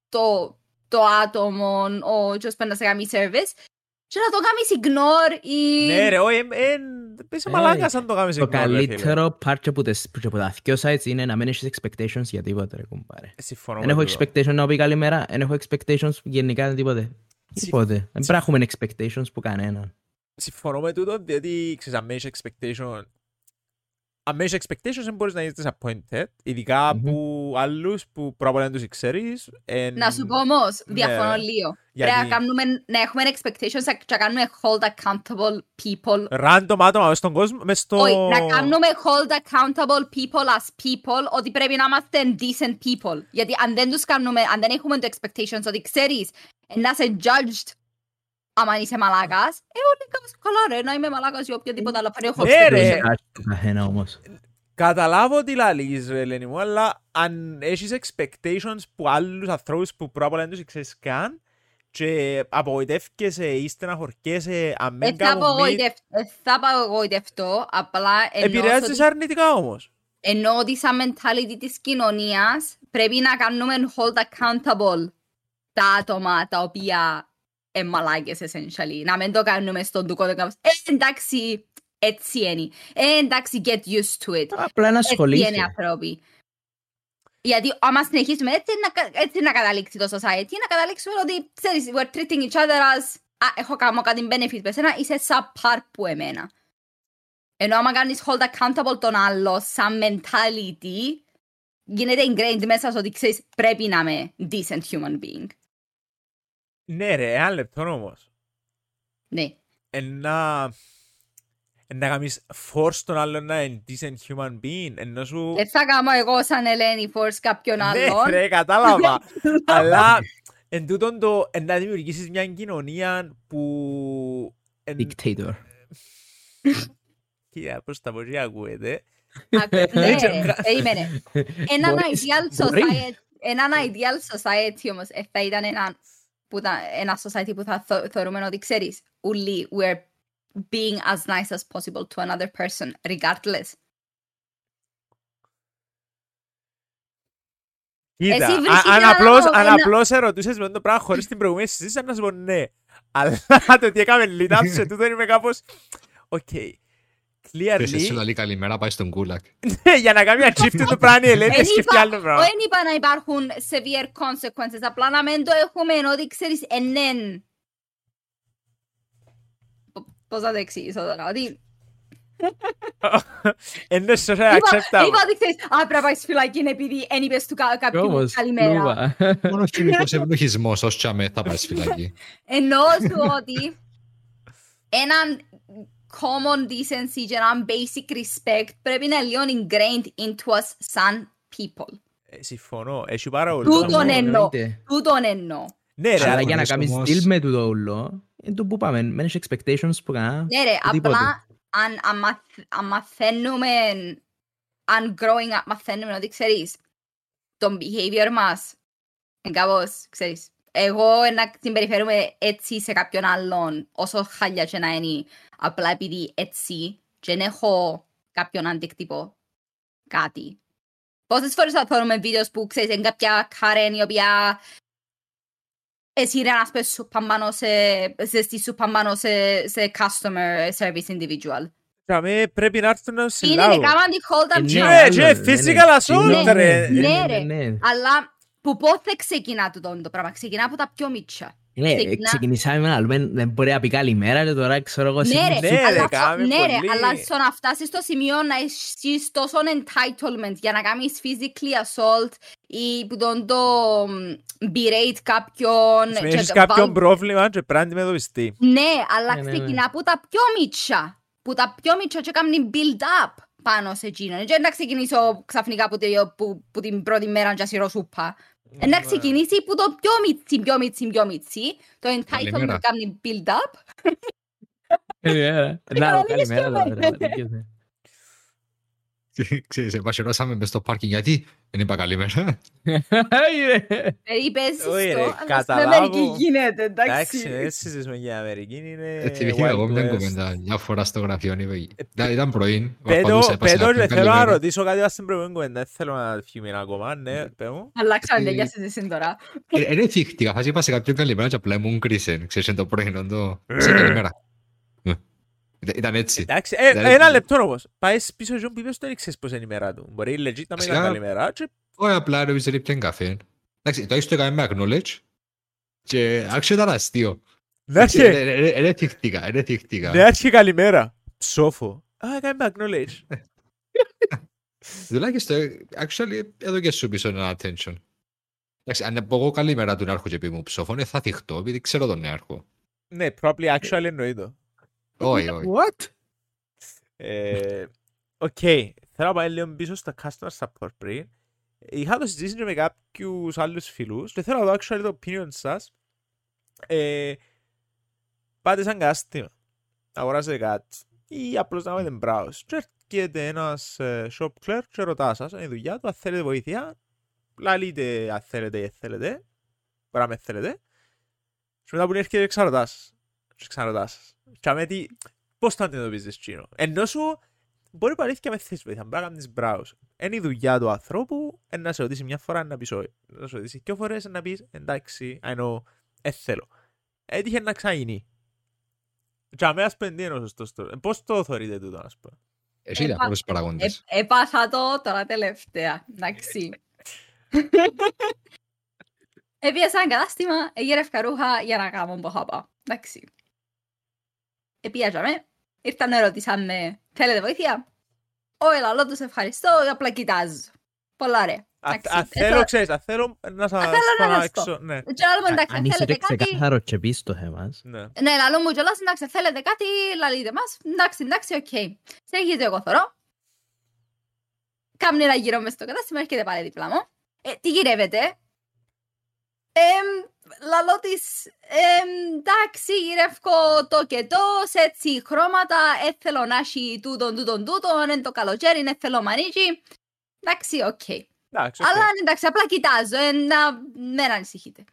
Speaker 1: το, το άτομο ο ποιος πρέπει να σε κάνει service και να το κάνεις ignore ή...
Speaker 2: Ναι ρε, όχι, εν- εν- είσαι
Speaker 3: Ε,
Speaker 2: μαλάκας αν το κάνεις
Speaker 3: Το
Speaker 2: ignore, ρε, φίλε.
Speaker 3: καλύτερο part και που τις- και που τα δυο sites είναι να μην έχεις expectations για τίποτε ρε κουμπάρε.
Speaker 2: Συμφωνώ
Speaker 3: Δεν
Speaker 2: με
Speaker 3: έχω
Speaker 2: τούτο.
Speaker 3: expectation να πει καλημέρα, δεν έχω expectations γενικά τίποτε.
Speaker 2: Συμ-
Speaker 3: Τίποτε. Δεν πρέπει να έχουμε expectations που κανέναν.
Speaker 2: Συμφωνώ με τούτο, διότι ξέρεις, αν έχεις expectation αν έχεις expectations δεν μπορείς να είσαι disappointed, ειδικά
Speaker 3: Μμμ.
Speaker 2: από άλλους που πρώτα δεν τους ξέρεις. εν-
Speaker 1: Να σου πω όμως,
Speaker 2: Ναι.
Speaker 1: διαφωνώ λίγο.
Speaker 2: Γιατί-
Speaker 1: Πρέπει να, κάνουμε, να έχουμε expectations και να κάνουμε hold accountable people.
Speaker 2: Random άτομα μες στον κόσμο, μες στο...
Speaker 1: Όχι, να κάνουμε hold accountable people as people ότι πρέπει να είμαστε decent people. Γιατί αν δεν τους κάνουμε, αν δεν έχουμε το expectations ότι ξέρεις να είσαι judged άμα είσαι μαλάκας, ε, όλοι κάπως καλά ρε, να είμαι μαλάκας ή οποιοδήποτε άλλο δεν έχω
Speaker 2: Ναι, ρε.
Speaker 1: expectation.
Speaker 3: Το καθένα όμως.
Speaker 2: Καταλάβω τι λαλείς ρε Ελένη μου, αλλά αν έχεις expectations που άλλους ανθρώπους που πρώτα απ' όλα δεν τους ξέρεις καν και απογοητεύκεσαι ή στεναχωρκέσαι αν
Speaker 1: Ε,
Speaker 2: μην
Speaker 1: θα
Speaker 2: κάνουν meet,
Speaker 1: απογοητευ- ε, θα απογοητευτώ, απλά εννοώ
Speaker 2: επηρεάζεις
Speaker 1: ότι-
Speaker 2: αρνητικά όμως.
Speaker 1: ενώ ότι σαν mentality της κοινωνίας πρέπει να κάνουμε hold accountable τα άτομα τα οποία είναι μαλάκες essentially. Να μην το κάνουμε στον τούκο το κάνουμε. Ε, εντάξει, έτσι είναι. Ε, εντάξει, get used to it.
Speaker 3: Απλά να
Speaker 1: Έτσι
Speaker 3: ασχολείσαι.
Speaker 1: είναι οι άνθρωποι. Γιατί άμα συνεχίσουμε έτσι να, έτσι να καταλήξει το society, να καταλήξουμε ότι ξέρεις, we're treating each other as α, έχω κάνω κάτι benefit με σένα, είσαι σαν πάρ που εμένα. Ενώ άμα κάνεις hold accountable τον άλλο σαν mentality, γίνεται ingrained μέσα σου ότι ξέρεις πρέπει να είμαι decent human being.
Speaker 2: Ναι ρε, ένα λεπτό όμως.
Speaker 1: Ναι.
Speaker 2: Ένα... Να κάνεις force τον άλλον να είναι decent human being, ενώ σου...
Speaker 1: Δεν θα κάνω εγώ σαν Ελένη Force κάποιον
Speaker 2: Ναι
Speaker 1: άλλον.
Speaker 2: ρε, [LAUGHS] κατάλαβα. Αλλά εν τούτον το εν να δημιουργήσεις μια κοινωνία που... εν-
Speaker 3: Dictator.
Speaker 2: Κοίτα, πώς τα μπορεί να ακούεται.
Speaker 1: Ακού- [LAUGHS] Ναι,
Speaker 2: Έτσι,
Speaker 1: ρε,
Speaker 2: κα-
Speaker 1: περίμενε. [LAUGHS] Έναν
Speaker 3: Μπορείς-
Speaker 1: ideal
Speaker 3: μπορεί.
Speaker 1: society, έναν ideal society όμως ε, θα ήταν ένα, που θα, ένα society που θα θω- θεωρούμε ότι ξέρεις, όλοι we're being as nice as possible to another person, regardless.
Speaker 2: Κοίτα,
Speaker 1: Εσύ
Speaker 2: α-
Speaker 1: βρίσκεις
Speaker 2: αν
Speaker 1: έναν
Speaker 2: απλώς,
Speaker 1: άλλο-
Speaker 2: αν
Speaker 1: ένα-
Speaker 2: απλώς ερωτούσες με το πράγμα χωρίς την προηγούμενη συζήτηση, να σου πω ναι. Αλλά [LAUGHS] το ότι έκαμε lead up σε τούτο είμαι κάπως... Οκ.
Speaker 4: Θες εσύ
Speaker 2: Clearly,
Speaker 4: να λέει καλημέρα, πάει στον κούλακ. [LAUGHS]
Speaker 2: ναι, για να κάνει achieve το πράγμα η Ελένης
Speaker 1: Εν
Speaker 2: σκεφτεί
Speaker 1: είπα-
Speaker 2: άλλο πράγμα.
Speaker 1: Δεν είπα να υπάρχουν severe consequences, απλά να μην το έχουμε ότι ξέρεις ενέν. Π- Πώς θα το εξηγήσω τώρα, ότι [LAUGHS]
Speaker 2: Είναι social
Speaker 1: είπα,
Speaker 2: acceptable.
Speaker 1: είπα ότι ξέρεις, α, πρέπει να πάεις φυλακή επειδή εν είπες του κα-
Speaker 3: Κι
Speaker 1: κάποιου
Speaker 3: όμως,
Speaker 1: καλημέρα.
Speaker 3: Λούβα. [LAUGHS]
Speaker 4: Μόνος χημικός ευνοχισμός, ως τσάμε θα πάει φυλακή.
Speaker 1: Εννοώ σου ότι έναν common decency και έναν basic respect πρέπει να είναι λίγο ingrained into us σαν people.
Speaker 2: Ε, Συμφωνώ, έχει πάρα πολύ.
Speaker 1: Τούτον
Speaker 2: πράγμα.
Speaker 1: εννοώ.
Speaker 3: Εννοείται.
Speaker 1: Τούτον εννοώ.
Speaker 2: Ναι ρε,
Speaker 3: Αλλά
Speaker 2: αλλά
Speaker 3: για να
Speaker 4: μπορείς
Speaker 3: κάνεις
Speaker 4: όμως-
Speaker 3: deal με τούτο ούλο, είναι το που πάμε. Μένεις expectations που κανένα.
Speaker 1: Ναι ρε,
Speaker 3: Οτιδήποτε.
Speaker 1: απλά αν, αν, μαθ- αν μαθαίνουμε, αν growing up μαθαίνουμε ότι ξέρεις, τον behavior μας, είναι κάπως, ξέρεις, εγώ να συμπεριφέρουμε έτσι σε κάποιον άλλον, όσο χάλια και να είναι, απλά επειδή έτσι και δεν έχω κάποιον αντίκτυπο κάτι. Πόσες φορές θα θέλουμε βίντεος που ξέρεις, είναι κάποια Karen η οποία εσύ ρε να σπες σου πάνω σε, ζεστή σου πάνω σε, σε customer service individual.
Speaker 2: Κάμε, πρέπει να έρθουν να
Speaker 1: Είναι
Speaker 2: συλλάβουν.
Speaker 1: ρε, κάμαν τη hold up
Speaker 3: Ε,
Speaker 1: και-
Speaker 3: ναι,
Speaker 2: Ναι,
Speaker 3: άλλο,
Speaker 2: και
Speaker 3: ναι,
Speaker 2: physical
Speaker 3: ναι.
Speaker 2: assault,
Speaker 3: Ναι,
Speaker 2: ρε.
Speaker 3: ναι,
Speaker 1: Ναι,
Speaker 3: ναι,
Speaker 1: ρε.
Speaker 3: ναι.
Speaker 1: Αλλά που πότε ξεκινά τούτο το πράγμα. Ξεκινά από τα πιο μίτσα.
Speaker 3: Ναι,
Speaker 1: Ξεκινά-
Speaker 3: ξεκινήσαμε με άλλο. Δεν δεν μπορεί να πει καλημέρα και τώρα ξέρω εγώ.
Speaker 1: Ναι ρε,
Speaker 2: Ναι, ρε,
Speaker 1: αλλά,
Speaker 2: κάμε
Speaker 1: ναι, ρε,
Speaker 2: πολύ.
Speaker 1: αλλά στο να φτάσεις στο σημείο να έχεις τόσο entitlement για να κάνεις physically assault ή που τον το μ, berate κάποιον.
Speaker 2: Σου
Speaker 1: και
Speaker 2: έχεις
Speaker 1: το
Speaker 2: κάποιον
Speaker 1: βάλ-
Speaker 2: πρόβλημα και πρέπει να αντιμετωπιστεί.
Speaker 1: Ναι, αλλά
Speaker 3: Ναι, ναι, ναι.
Speaker 1: ξεκινά από τα πιο μίτσα. Που τα πιο μίτσα και κάνει build up πάνω σε εκείνον. Και να ξεκινήσω ξαφνικά που, το- που, που την πρώτη μέρα και ασυρώ σούπα. Ε, Να ξεκινήσει που το πιο μίτσι, πιο μίτσι, πιο μίτσι. Το entitlement
Speaker 4: Καλημέρα.
Speaker 1: κάνει build up.
Speaker 3: Καλημέρα.
Speaker 1: Καλά,
Speaker 3: Να,
Speaker 1: λέγες
Speaker 3: καλημέρα.
Speaker 1: και
Speaker 3: τώρα,
Speaker 1: εμένα.
Speaker 3: ρε, μαλακές, [LAUGHS]
Speaker 4: Ξέρεις, επασχερώσαμε μες στο πάρκινγκ γιατί; Δεν είπα καλημέρα.
Speaker 3: ε. Άι, ρε.
Speaker 1: Δηλαδή παίζεις
Speaker 2: Όχι,
Speaker 1: το,
Speaker 2: ρε,
Speaker 1: αλλά στην
Speaker 2: καταλάβω.
Speaker 1: Αμερική γίνεται,
Speaker 2: Εντάξει,
Speaker 1: εντάξει.
Speaker 2: έτσι ζεις για Αμερική είναι
Speaker 4: Έτσι είχα εγώ μια
Speaker 2: Wild West.
Speaker 4: κουβέντα μια φορά στο γραφείο. είπε, Ήταν ήταν πρωί.
Speaker 2: Πέτω,
Speaker 4: προσπαθούσα, είπα σε
Speaker 2: πέτω,
Speaker 4: κάποιον
Speaker 2: ρε, θέλω να
Speaker 4: καλημέρα.
Speaker 2: ρωτήσω κάτι στην προηγούμενη κουβέντα. Δεν θέλω να φύγουμε ακόμα, ναι, πέ μου.
Speaker 1: Αλλάξαμε
Speaker 4: Ε,
Speaker 1: τέτοια συζήτηση τώρα.
Speaker 4: Ε, ε, Δεν θύχτηκα, θα είπα σε κάποιον καλημέρα και απλά ήμουν κρίσεν. Ξέρεις, είναι το πρωί, το... Σε καλημέρα. Ε, ήταν- Ήταν έτσι.
Speaker 2: Εντάξει, ε,
Speaker 4: Δηλαδή-
Speaker 2: ένα λεπτό όμως. Πάει πίσω στον που είπες δεν ξέρεις πώς είναι η μέρα του. Μπορεί legit να μην
Speaker 4: Βασικά-
Speaker 2: ήταν καλημέρα και
Speaker 4: Όχι, απλά ρε, δεν ήπιαν καφέ. Εντάξει, το έχεις το έκανε με acknowledge και άξιο ήταν αστείο.
Speaker 2: να
Speaker 4: Εντάξει,
Speaker 2: έρχε,
Speaker 4: ε, ε, ε, Δεν θύχτηκα, δεν θύχτηκα.
Speaker 2: να έρχε καλημέρα. Ψόφο. Α, έκανε με acknowledge.
Speaker 4: Τουλάχιστον, actually, εδώ και σου πίσω ένα attention. Εντάξει, αν πω εγώ καλημέρα του νεάρχου και πει μου ψόφων, ε, θα θυχτώ, επειδή ξέρω τον νεάρχο.
Speaker 2: Ναι, probably actually εννοεί το.
Speaker 4: Όχι, [LAUGHS] όχι.
Speaker 3: What?
Speaker 2: Ε, Οκ, θέλω να πάω λίγο πίσω στα customer support πριν. Είχα το συζήτηση και με κάποιους άλλους φίλους και θέλω να δω actually το opinion σας. Ε, πάτε σαν κατάστημα, αγοράσετε κάτι ή απλώς να κάνετε browse και έρχεται ένας ε, shop clerk και ρωτά σας, είναι η δουλειά του, αν θέλετε βοήθεια, λαλείτε αν θέλετε ή αν θέλετε, μπορεί να με θέλετε και μετά που έρχεται ξαναρωτά σας και ξαναρωτάς σας. Και αμέ τι, πώς το αντιμετωπίζεις εκείνο. Ενώ σου μπορεί που αλήθεια με θες βοήθεια, μπορεί να κάνεις browse. Είναι η δουλειά του ανθρώπου, ε, να σε ρωτήσει μια φορά να πεις όχι. Να σε ρωτήσει δύο φορές να πεις εντάξει, I know, ε, θέλω. Έτυχε να ξαναγίνει. Και αμέ ας πέντε είναι ο σωστός τώρα. Ε, Πώς το θεωρείτε τούτο, ας πούμε;
Speaker 4: Έχει
Speaker 1: Ε,
Speaker 4: διάφορους
Speaker 1: πα-
Speaker 4: παραγόντες.
Speaker 1: Ε, έπαθα το τώρα τελευταία. Εντάξει. [LAUGHS] Επήα σ' έναν κατάστημα, έγερευκα ρούχα για να κάνω που είχα πάω. Εντάξει. Επίαζαμε, ήρθαν να ρωτήσαν με, θέλετε βοήθεια; Όχι, λαλώ τους ευχαριστώ, απλά κοιτάζω. Πολλά ωραία.
Speaker 2: Α-
Speaker 1: Εντάξει,
Speaker 2: Αν
Speaker 1: θέλω-
Speaker 2: θέλω, ξέρεις, αν θέλω να σας
Speaker 1: θέλω να
Speaker 2: πάω
Speaker 1: σας
Speaker 2: έξω.
Speaker 1: πω.
Speaker 2: Ναι,
Speaker 1: Και άλλο μου, εντάξει,
Speaker 3: Αν είσαι
Speaker 1: θέλετε
Speaker 3: και
Speaker 1: κάτι,
Speaker 3: ξεκάθαρος και πεις το θέμα.
Speaker 2: ναι.
Speaker 1: Ναι, λαλεί μου κιόλας, εντάξει, θέλετε κάτι, λαλείτε μας. Εντάξει, εντάξει, οκ. Συνεχίζω εγώ θωρώ. Κάμνει ένα γύρο μες στο κατάστημα, έρχεται πάλι δίπλα μου. Ε, τι γυρεύετε; Εμ, λαλώ της, εμ, εντάξει, γυρεύω το και το, σε έτσι χρώματα, ε, θέλω να έχει τούτον, τούτον, τούτον, εν το καλοκαίρι, ε, θέλω μανίκι. Εντάξει, οκ.
Speaker 2: Εντάξει, οκ.
Speaker 1: Αλλά εντάξει, απλά κοιτάζω, ε, να μην ανησυχείτε.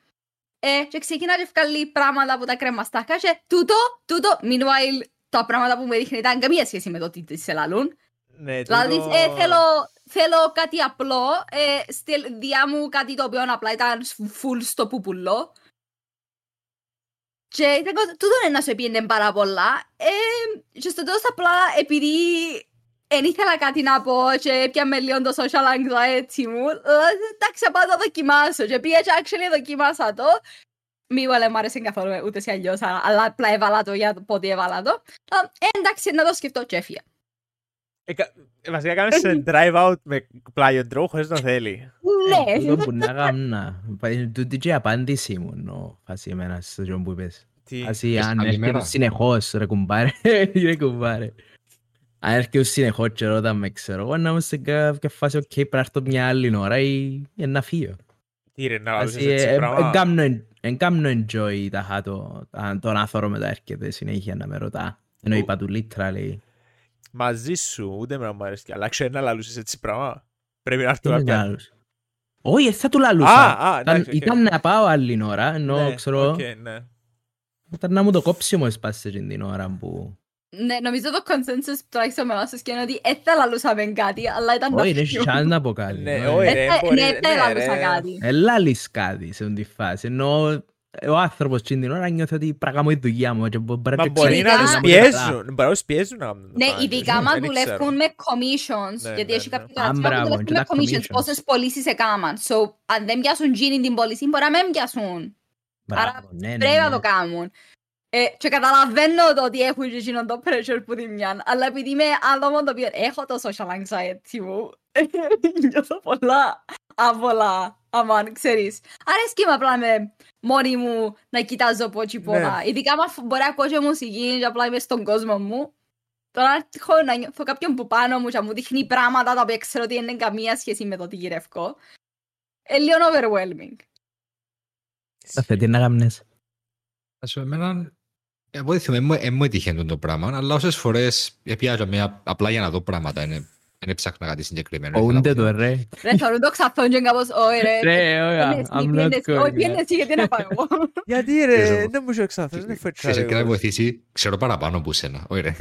Speaker 1: Ε, και ξεκινά και βγάλει πράγματα από τα κρεμαστάκα και τούτο, τούτο, meanwhile, τα πράγματα που με δείχνει ήταν καμία σχέση με το τι της ελαλούν.
Speaker 2: Ναι,
Speaker 1: Δηλαδή,
Speaker 2: τούτο-
Speaker 1: ε, θέλω, θέλω κάτι απλό, ε, στείλ, διά μου κάτι το οποίο απλά ήταν full στο πουπουλό. Και ήταν κο- τούτο είναι να σου πήγαινε πάρα πολλά. Ε, και στο τέλος απλά επειδή δεν ήθελα κάτι να πω και πιάμε λίγο το social anxiety μου, ε, εντάξει, θα πάω να το δοκιμάσω. Και πήγα και actually δοκιμάσα το. Μη δεν μου άρεσε καθόλου ούτε σε αλλιώς, α- αλλά απλά έβαλα το για το πότε έβαλα το. Ε, εντάξει, να το σκεφτώ και έφυγα.
Speaker 2: Ε, κα- ε, Βασικά κάνεις σε drive out με πλάγιο τρόπο χωρίς να θέλει.
Speaker 1: Ναι.
Speaker 3: Τούτο που να 'καμνα. Τούτη και η απάντηση μου νο, φάση εμένα στο τζον που είπες.
Speaker 2: Τι.
Speaker 3: Φάση
Speaker 4: Πες
Speaker 3: αν
Speaker 4: καλημέρα.
Speaker 3: έρχεται συνεχώς ρε κουμπάρε, [LAUGHS] ρε κουμπάρε. Αν έρχεται συνεχώς και ρωτά με ξέρω εγώ να είμαι σε κάποια φάση οκ πρέπει να έρθω μια άλλη ώρα ή ή να φύγω.
Speaker 2: Τι ρε, να
Speaker 3: Φάση
Speaker 2: λαλούσες έτσι πράγμα.
Speaker 3: εν κάμνω enjoy τα χάτω αν τον άνθρωπο μετά έρχεται συνέχεια να με ρωτά. Ενώ
Speaker 2: Ου.
Speaker 3: είπα του literally
Speaker 2: Μαζί σου, ούτε εμένα μου αρέσει. Αλλά ξέρω να λαλούσες έτσι πράγμα; Πρέπει να έρθω
Speaker 3: τι είναι
Speaker 2: κάποια...
Speaker 3: άλλος. Όχι, ε, θα του
Speaker 2: Α,
Speaker 3: λαλούσα.
Speaker 2: α,
Speaker 3: Ήταν-
Speaker 2: εντάξει, οκ.
Speaker 3: Ήταν να πάω άλλη ώρα, ενώ
Speaker 2: Ναι,
Speaker 3: ξέρω,
Speaker 2: οκ, ναι.
Speaker 3: ήταν να μου το κόψει όμως σπάσει εκείνη την ώρα που...
Speaker 1: Ναι, νομίζω το consensus τουλάχιστον με εμάς και είναι ότι δεν θα λαλούσαμε κάτι, αλλά ήταν
Speaker 3: Όχι,
Speaker 1: να
Speaker 3: δεν
Speaker 1: φύγω.
Speaker 3: έχει chance να πω κάτι.
Speaker 2: Ναι,
Speaker 3: όχι.
Speaker 2: όχι,
Speaker 1: Ε,
Speaker 2: ρε,
Speaker 1: ε,
Speaker 2: μπορεί-
Speaker 1: Ναι, δεν
Speaker 2: ναι,
Speaker 1: λαλούσα
Speaker 2: ρε.
Speaker 1: κάτι.
Speaker 3: Ε, λάλεις κάτι σε αυτή τη φάση. Ενώ ο άνθρωπος εκείνη την ώρα νιώθει ότι πρέπει να κάνω τη δουλειά μου και μπορεί
Speaker 2: Μα
Speaker 3: να
Speaker 2: μπορεί
Speaker 1: Ειδικά-
Speaker 2: να τους
Speaker 1: να
Speaker 3: μου τα καλά.
Speaker 2: πιέζουν. Μπορεί να τους πιέζουν να κάνουν το
Speaker 1: Ναι,
Speaker 2: πράγμα.
Speaker 1: ειδικά
Speaker 2: Δεν
Speaker 1: άμα
Speaker 2: ξέρω.
Speaker 1: δουλεύουν με commissions,
Speaker 2: Ναι,
Speaker 1: γιατί
Speaker 2: ναι,
Speaker 1: έχει
Speaker 2: ναι.
Speaker 1: κάποια
Speaker 3: Α,
Speaker 1: τεράστια που
Speaker 3: μπράβο,
Speaker 1: δουλεύουν
Speaker 3: και
Speaker 1: με
Speaker 3: τα
Speaker 1: commissions,
Speaker 3: commissions.
Speaker 1: πόσες πωλήσεις έκαναν. So, αν δεν πιάσουν γίνει την πώληση, μπορεί να μην πιάσουν.
Speaker 3: Μπράβο,
Speaker 1: Άρα
Speaker 3: ναι, ναι,
Speaker 1: Πρέπει να
Speaker 3: ναι.
Speaker 1: το κάνουν. Ε, και καταλαβαίνω το ότι έχουν και εκείνον το pressure που τη μιαν, αλλά επειδή είμαι άτομο το οποίο έχω το social anxiety μου, [LAUGHS] νιώθω πολλά άβολα, αμάν, ξέρεις. Αρέσκει με απλά με μόνη μου να κοιτάζω πότσι πολλά. Ειδικά άμα φ- μπορεί να ακούω και μουσική και απλά είμαι στον κόσμο μου. Τώρα έχω να νιώθω κάποιον που πάνω μου και να μου δείχνει πράγματα τα οποία ξέρω ότι δεν είναι καμία σχέση με το τι γυρεύω. Ε, λίγο overwhelming.
Speaker 3: Τα θέτει να γάμνες.
Speaker 4: Ας πούμε, εμένα, εγώ δεν θυμάμαι, δεν μου έτυχε το πράγμα, αλλά όσες φορές πιάζαμε απλά για να δω πράγματα, είναι- δεν έψαχνα κάτι συγκεκριμένο. ήθελα
Speaker 3: Όντε
Speaker 4: να
Speaker 3: το
Speaker 4: πω.
Speaker 3: ρε.
Speaker 1: Ρε, θεωρούν το ξαφόν και κάπως, «Ω, ρε,
Speaker 3: Ρε, όχι,
Speaker 1: πιένες εσύ,
Speaker 3: I'm not
Speaker 1: πιένες εσύ, όχι,
Speaker 3: going
Speaker 1: πιένες
Speaker 3: there.
Speaker 1: εσύ, γιατί να πάω εγώ». [LAUGHS]
Speaker 2: Γιατί
Speaker 4: Ξέρεις,
Speaker 2: ρε,
Speaker 4: εγώ-
Speaker 2: δεν μου είσαι εξάθος, δεν
Speaker 4: Ξέρεις,
Speaker 2: φέτσα
Speaker 4: και να βοηθήσει, ξέρω παραπάνω από σένα. Όχι ρε.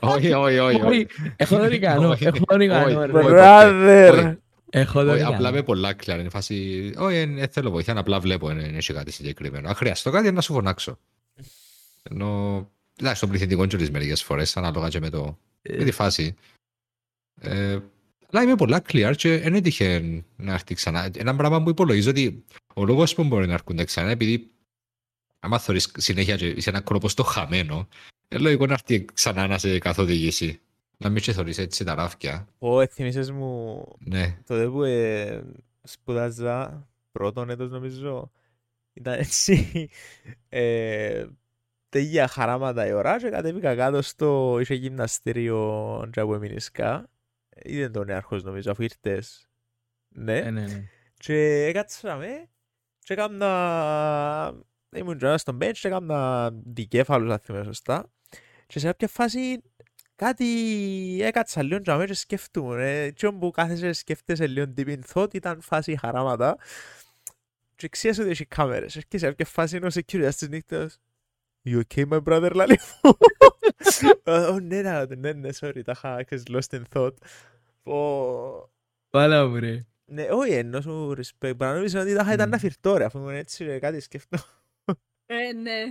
Speaker 4: Όχι, όχι, όχι.
Speaker 3: Όχι,
Speaker 4: όχι.
Speaker 3: Έχω τον Ικανό,
Speaker 4: Όχι,
Speaker 3: έχω τον Ικανό.
Speaker 4: όχι,
Speaker 3: ρε.
Speaker 4: όχι.
Speaker 2: Brother.
Speaker 4: Όχι.
Speaker 3: Έχω τον
Speaker 4: Όχι,
Speaker 3: Ικανό.
Speaker 4: απλά με πολλά κλάρα. Είναι φάση. Όχι, δεν θέλω βοήθεια, απλά βλέπω, δεν έχει κάτι συγκεκριμένο. Αν χρειαστώ κάτι, να σου φωνάξω. Ενώ. Εντάξει, στον πληθυντικό τζολί μερικέ φορές, ανάλογα και με, το, με τη φάση. Ε, αλλά είμαι πολλά clear και δεν έτυχε να έρθει ξανά. Ένα πράγμα που υπολογίζω ότι ο λόγος που μπορεί να έρχονται ξανά είναι επειδή άμα θεωρείς συνέχεια και είσαι ένα κρόπο στο χαμένο, είναι λογικό να έρθει ξανά να σε καθοδηγήσει. Να μην σε θεωρείς έτσι τα ράφκια.
Speaker 2: Ω, θυμίσες μου
Speaker 4: Ναι.
Speaker 2: τότε που ε, σπουδάζα πρώτον έτος νομίζω ήταν έτσι ε, τέλεια χαράματα η ώρα και κατέβηκα κάτω στο είχε γυμναστήριο και που έμεινες είδε τον νέαρχος νομίζω αφού ήρθες ναι
Speaker 3: Ε, ναι, ναι.
Speaker 2: και έκατσαμε και έκανα ήμουν και στον bench και έκανα δικέφαλους, αν θυμάμαι σωστά. Και σε κάποια φάση κάτι έκατσα λίγο και αμέσως σκέφτομαι. Ε. Τι που κάθεσαι και σκέφτεσαι λίγο deep in thought ήταν φάση χαράματα. Και ξέρεις ότι έχει κάμερες. Και σε κάποια φάση είναι ο security της νύχτας. You okay my brother, λαλή μου; [LAUGHS] Ω, ναι, ναι, ναι, ναι, sorry, τα είχα lost in thought. Πω...
Speaker 3: Πάλα μου ρε.
Speaker 2: Ναι, όχι, ενώ σου respect. Παρά νομίζω ότι τα είχα ήταν να φυρτώ ρε, αφού ήμουν έτσι ρε, κάτι σκεφτώ.
Speaker 1: Ε, ναι.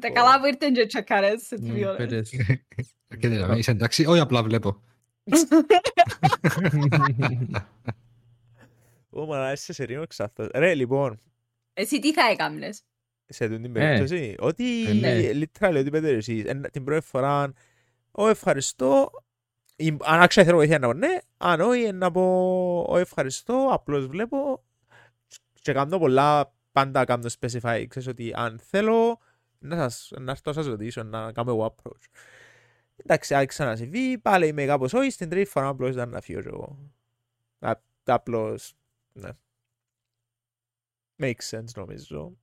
Speaker 1: Τα καλά που ήρθαν και τσακάρες σε δύο ώρες.
Speaker 3: Πέτες.
Speaker 4: Και δηλαδή, είσαι εντάξει, όχι απλά βλέπω.
Speaker 2: Ω, μα είσαι σε ρίνο ξαθός. Ρε, λοιπόν,
Speaker 1: Εσύ τι θα έκαμνες;
Speaker 2: Σε αυτήν την
Speaker 3: Ε.
Speaker 2: περίπτωση, ότι
Speaker 3: Ε, ναι.
Speaker 2: literal, ότι πέτε εσείς, εν- την πρώτη φορά, ω ευχαριστώ, ή- αν άξια θέλω βοήθεια να πω ναι, αν όχι να πω ω ευχαριστώ, απλώς βλέπω και κάνω πολλά, πάντα κάνω specify, ξέρεις ότι αν θέλω να σας, να έρθω να σας ρωτήσω, να κάνω εγώ approach. Εντάξει, άρχισα να συμβεί, πάλι είμαι κάπως όχι, στην τρίτη φορά απλώς ήταν να φύγω και εγώ. Α- Απλώς, ναι. Makes sense νομίζω.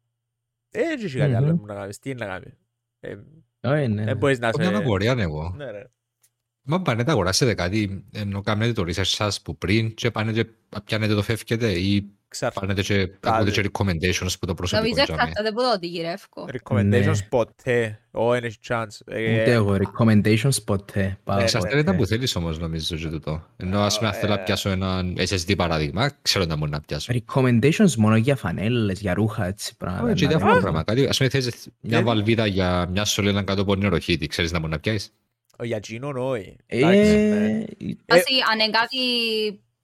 Speaker 2: Ε, δεν έχει κάτι
Speaker 3: Μμμ.
Speaker 2: άλλο που να κάνεις, τι είναι να κάνεις. Ε,
Speaker 3: Όχι, ναι.
Speaker 2: Δεν μπορείς να
Speaker 4: Έχω μια
Speaker 2: σε...
Speaker 4: απορία εγώ.
Speaker 2: Ναι, ρε.
Speaker 4: Μα πάνε τα αγοράσετε κάτι, ενώ κάνετε το research σας που πριν και πάνε και πιάνετε το φεύγετε ή
Speaker 2: Ξαφ-
Speaker 4: πάνε και ακούτε και recommendations που το προσωπικό
Speaker 1: Νομίζω
Speaker 4: τζάμε.
Speaker 1: εξαρτάται από το ότι γυρεύκω.
Speaker 2: Recommendations
Speaker 3: Ναι.
Speaker 2: ποτέ. Ω, δεν έχει chance. Ε,
Speaker 3: Ούτε εγώ, recommendations ποτέ. Πάω
Speaker 2: Ναι,
Speaker 4: Εξαρτάται
Speaker 3: ποτέ.
Speaker 4: τα που θέλεις όμως νομίζω και τούτο. Ενώ ας πούμε αν θέλω να
Speaker 2: ε.
Speaker 4: πιάσω ένα SSD παράδειγμα, ξέρω να μπορεί να πιάσω.
Speaker 3: Recommendations μόνο για φανέλες, για ρούχα, έτσι πράγματα.
Speaker 4: Όχι, και
Speaker 3: να
Speaker 4: διάφορα
Speaker 3: δω.
Speaker 4: πράγματα. Κάτι, Ας πούμε θέλεις μια
Speaker 2: Δεν-
Speaker 4: βαλβίδα για μια σωλήνα κάτω από νεροχύτη, ξέρεις να μπορεί να πιάσεις;
Speaker 2: Ο για εκείνον, όχι. Εντάξει, ναι.
Speaker 3: Ε,
Speaker 1: Asi, αν είναι κάτι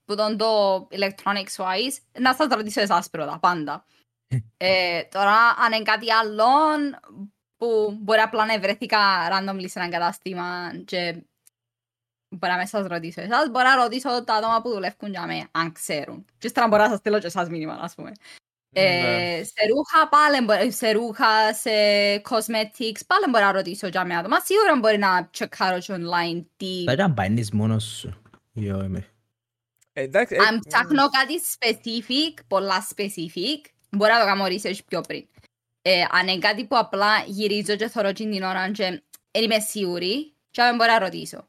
Speaker 1: που τον το electronics wise, να σας ρωτήσω εσάς πρώτα, πάντα. [LAUGHS] Ε, τώρα, αν είναι κάτι άλλο που μπορεί απλά να βρεθήκα randomly σε ένα κατάστημα και μπορεί να με σας ρωτήσω εσάς, μπορεί να ρωτήσω τα άτομα που δουλεύουν για μένα, αν ξέρουν. Και ύστερα μπορεί να σας στείλω και εσάς μήνυμα, ας πούμε. Ε,
Speaker 2: Ναι.
Speaker 1: σε ρούχα πάλι, μπορεί- σε ρούχα, σε cosmetics, πάλι μπορεί να ρωτήσω για μένα άτομα. Σίγουρα μπορεί να τσεκάρω και online τι
Speaker 3: Θα ήταν μπαίνεις μόνος σου. Yo, είμαι.
Speaker 2: Ε, Εντάξει, ε,
Speaker 1: αν ψάχνω κάτι specific, πολλά specific, μπορώ να το κάνω research πιο πριν. Ε, αν είναι κάτι που απλά γυρίζω και θωρώ την την ώρα και δεν είμαι σίγουρη, και δεν μπορώ να ρωτήσω.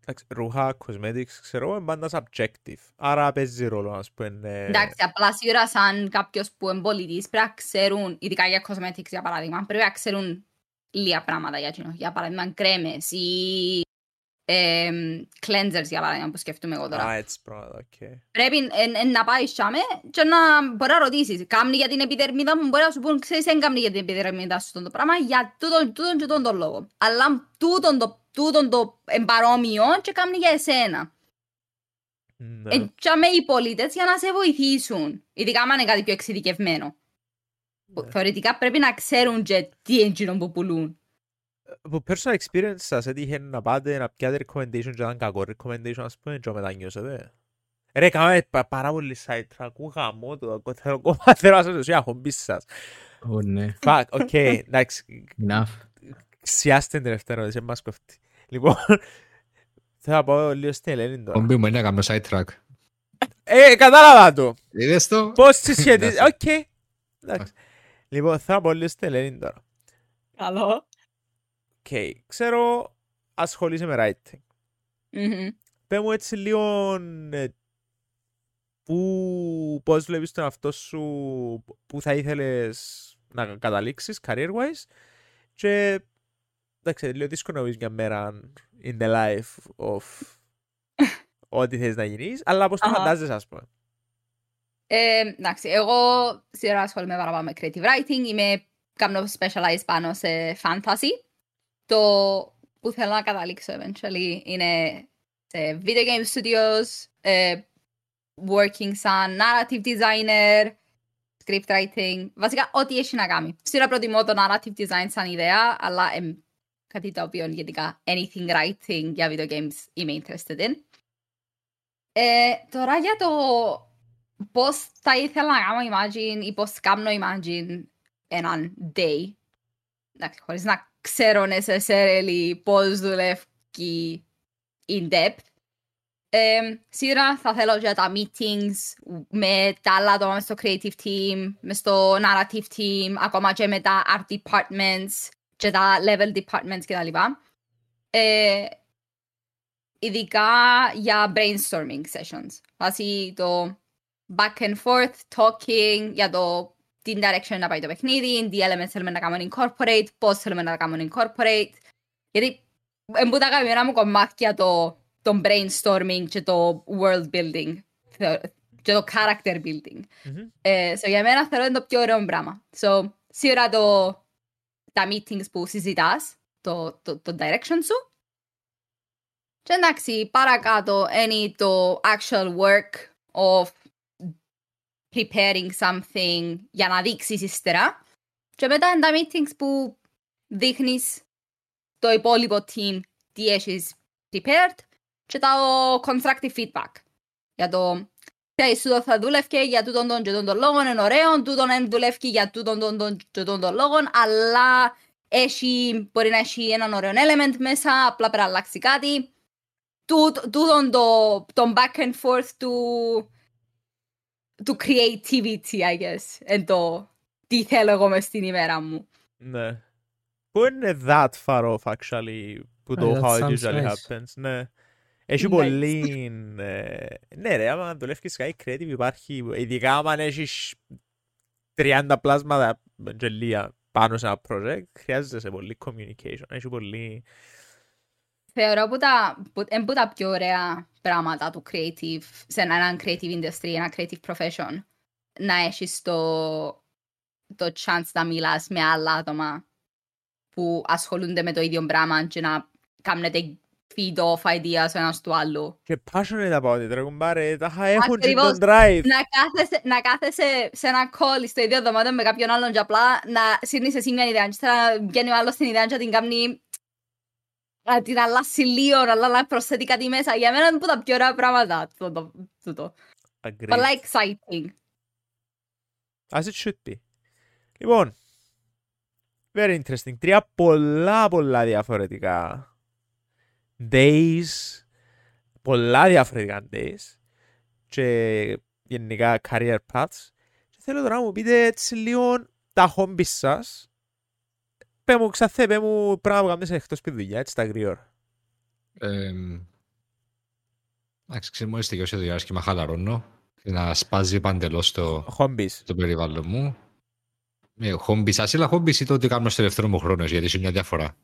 Speaker 2: εντάξει, ρούχα, cosmetics, ξέρω, είναι πάντα subjective. Άρα παίζει ρόλο, ας πούμε. ε,
Speaker 1: Εντάξει, απλά σίγουρα σαν κάποιος που είναι πωλητής πρέπει να ξέρουν, ειδικά για cosmetics για παράδειγμα, πρέπει να ξέρουν λίγα πράγματα για εκείνο. Για παράδειγμα, κρέμες ή ε, cleansers για παράδειγμα που σκέφτομαι εγώ τώρα.
Speaker 2: Α, έτσι πράγματα, οκ.
Speaker 1: Πρέπει εν- εν να πάεις σάμε και να μπορεί να ρωτήσεις. Κάμνει για την επιδερμίδα μου, μπορεί να σου πούν, ξέρεις, δεν κάμνει για την επιδερμίδα σου το πράγμα, για τούτον, τούτον και τούτον τον λόγο. Αλλά τούτον το, τούτον το εμπαρόμοιο και κάμνει για εσένα.
Speaker 2: Ναι.
Speaker 1: Ε, τσάμε οι πολίτες για να σε βοηθήσουν. Ειδικά αν είναι κάτι πιο εξειδικευμένο. Που
Speaker 2: Ναι.
Speaker 1: Θεωρητικά πρέπει να ξέρουν και τι είναι εκείνο που πουλούν.
Speaker 2: Από personal experience σας έτυχε να πάτε να πιάτε recommendation και ήταν κακό recommendation, ας πούμε, και μετανιώσετε. Ρε, κάναμε πα- πάρα πολύ side track, ου γαμώ το, εγώ θέλω ακόμα θέλω να σας ρωτήσω για χόμπι σας.
Speaker 3: Ω, ναι.
Speaker 2: Fuck, οκ, εντάξει,
Speaker 3: Enough.
Speaker 2: σιάστε την τελευταία ερώτηση, δεν μας κοφτεί. Λοιπόν, θέλω να πάω λίγο στην Ελένη τώρα.
Speaker 4: Χόμπι μου είναι να κάνω sidetrack.
Speaker 2: Ε, κατάλαβα το.
Speaker 4: Είδες το;
Speaker 2: Πώς συσχετίζει,
Speaker 4: Εντάξει.
Speaker 2: οκ. Εντάξει. Λοιπόν, θέλω να πάω λίγο στην Ελένη τώρα.
Speaker 1: Καλό.
Speaker 2: Οκ, ξέρω ασχολείσαι με writing.
Speaker 1: Μμμ.
Speaker 2: Πες μου έτσι λίγο ε, που, πώς βλέπεις τον αυτό σου, που θα ήθελες να καταλήξεις career-wise και εντάξει, λίγο δύσκολο να πεις μια μέρα in the life of [LAUGHS] ό,τι θες να γίνεις, αλλά πώς το
Speaker 1: Αχα.
Speaker 2: φαντάζεσαι ας πούμε.
Speaker 1: Ε, εντάξει, εγώ σήμερα ασχολούμαι παραπάνω με creative writing, είμαι κάνω specialize πάνω σε fantasy. Το που θέλω να καταλήξω eventually είναι σε video game studios, ε, working σαν narrative designer, script writing, βασικά ό,τι έχει να κάνει. Σήμερα προτιμώ το narrative design σαν ιδέα, αλλά εμ, κάτι το οποίο γενικά anything writing για video games είμαι interested in. Ε, τώρα για το πώς θα ήθελα να κάνω imagine ή πώς κάνω imagine έναν day. Εντάξει, χωρίς να ξέρω necessarily πώς δουλεύει in depth. Ε, σίγουρα θα θέλω για τα meetings με τα άλλα άτομα στο creative team, με στο narrative team, ακόμα και με τα art departments και τα level departments κτλ. Ε, ειδικά για brainstorming sessions. Βάσει το back and forth, talking για το τι direction να πάει το παιχνίδι, τι elements θέλουμε να κάνουμε incorporate, πώς θέλουμε να τα κάνουμε incorporate. Γιατί εμπού τα αγαπημένα μου κομμάτια το, το brainstorming και το world building και το character building.
Speaker 2: Μμμ.
Speaker 1: Ε, so για μένα θεωρώ είναι το πιο ωραίο πράγμα. So, σίγουρα το, τα meetings που συζητάς, το, το, το direction σου. Και εντάξει, παρακάτω είναι το actual work of preparing something για να δείξεις ύστερα. Και μετά είναι τα meetings που δείχνεις το υπόλοιπο team τι έχεις prepared και το constructive feedback. Για το ξέρεις, τούτο θα δούλευκε για τούτον τον και τον τον λόγο, είναι ωραίο, τούτον δεν δουλεύει για τούτον τον τον και τον τον λόγο, αλλά έχει, μπορεί να έχει έναν ωραίο element μέσα, απλά πρέπει να αλλάξει κάτι. Τούτ- Τούτον το, το back and forth του, του creativity, I guess, εν το τι θέλω εγώ μες στην ημέρα μου.
Speaker 2: Ναι. Πού είναι that far off actually που το
Speaker 3: Ah, that
Speaker 2: how it
Speaker 3: sounds
Speaker 2: usually
Speaker 3: nice.
Speaker 2: happens. Ναι. Έχει
Speaker 1: Nice.
Speaker 2: πολύ... ε, Ναι ρε, άμα δουλεύεις κάτι creative υπάρχει, ειδικά άμα έχεις 30 πλάσματα γελία πάνω σε ένα project, χρειάζεσαι πολύ communication. Έχει πολύ...
Speaker 1: Θεωρώ που τα, που, εν που τα πιο ωραία πράγματα του creative, σε έναν creative industry, ένα creative profession, να έχεις το, το chance να μιλάς με άλλα άτομα που ασχολούνται με το ίδιο πράγμα και να κάνετε feed off ideas ο ένας του άλλου.
Speaker 2: Και passionate about it, ρε κουμπάρε, τα χα- έχουν και
Speaker 1: Ακριβώς.
Speaker 2: τον drive.
Speaker 1: να κάθεσαι, να κάθεσαι σε ένα call στο ίδιο δωμάτιο με κάποιον άλλον και απλά να σύρνεις εσύ μια ιδέα και ύστερα να βγαίνει ο άλλος την ιδέα και να την κάνει να την αλλάσει λίγο, αλλά να προσθέτει κάτι μέσα. Για μένα είναι από τα πιο ωραία πράγματα τούτο. τούτο.
Speaker 2: Agreed.
Speaker 1: Πολλά exciting.
Speaker 2: As it should be. Λοιπόν, very interesting. Τρία πολλά πολλά διαφορετικά days, πολλά διαφορετικά days και γενικά career paths. Και θέλω τώρα να μου πείτε έτσι λίγο τα hobbies σας. Πέ μου ξαθέ, πέ μου πράγματα που κάνεις εκτός ពី δουλειά, έτσι τα γρήγορα.
Speaker 4: Ε, Εντάξει, ξέρω, μόλις τελειώσει το διάστημα χαλαρώνω και να σπάζει παντελώς το,
Speaker 2: Hobbies.
Speaker 4: το περιβάλλον μου. Ε, χόμπις, ασύλλα χόμπις ή το ότι κάνω στο ελεύθερο μου χρόνο, γιατί είναι μια διαφορά.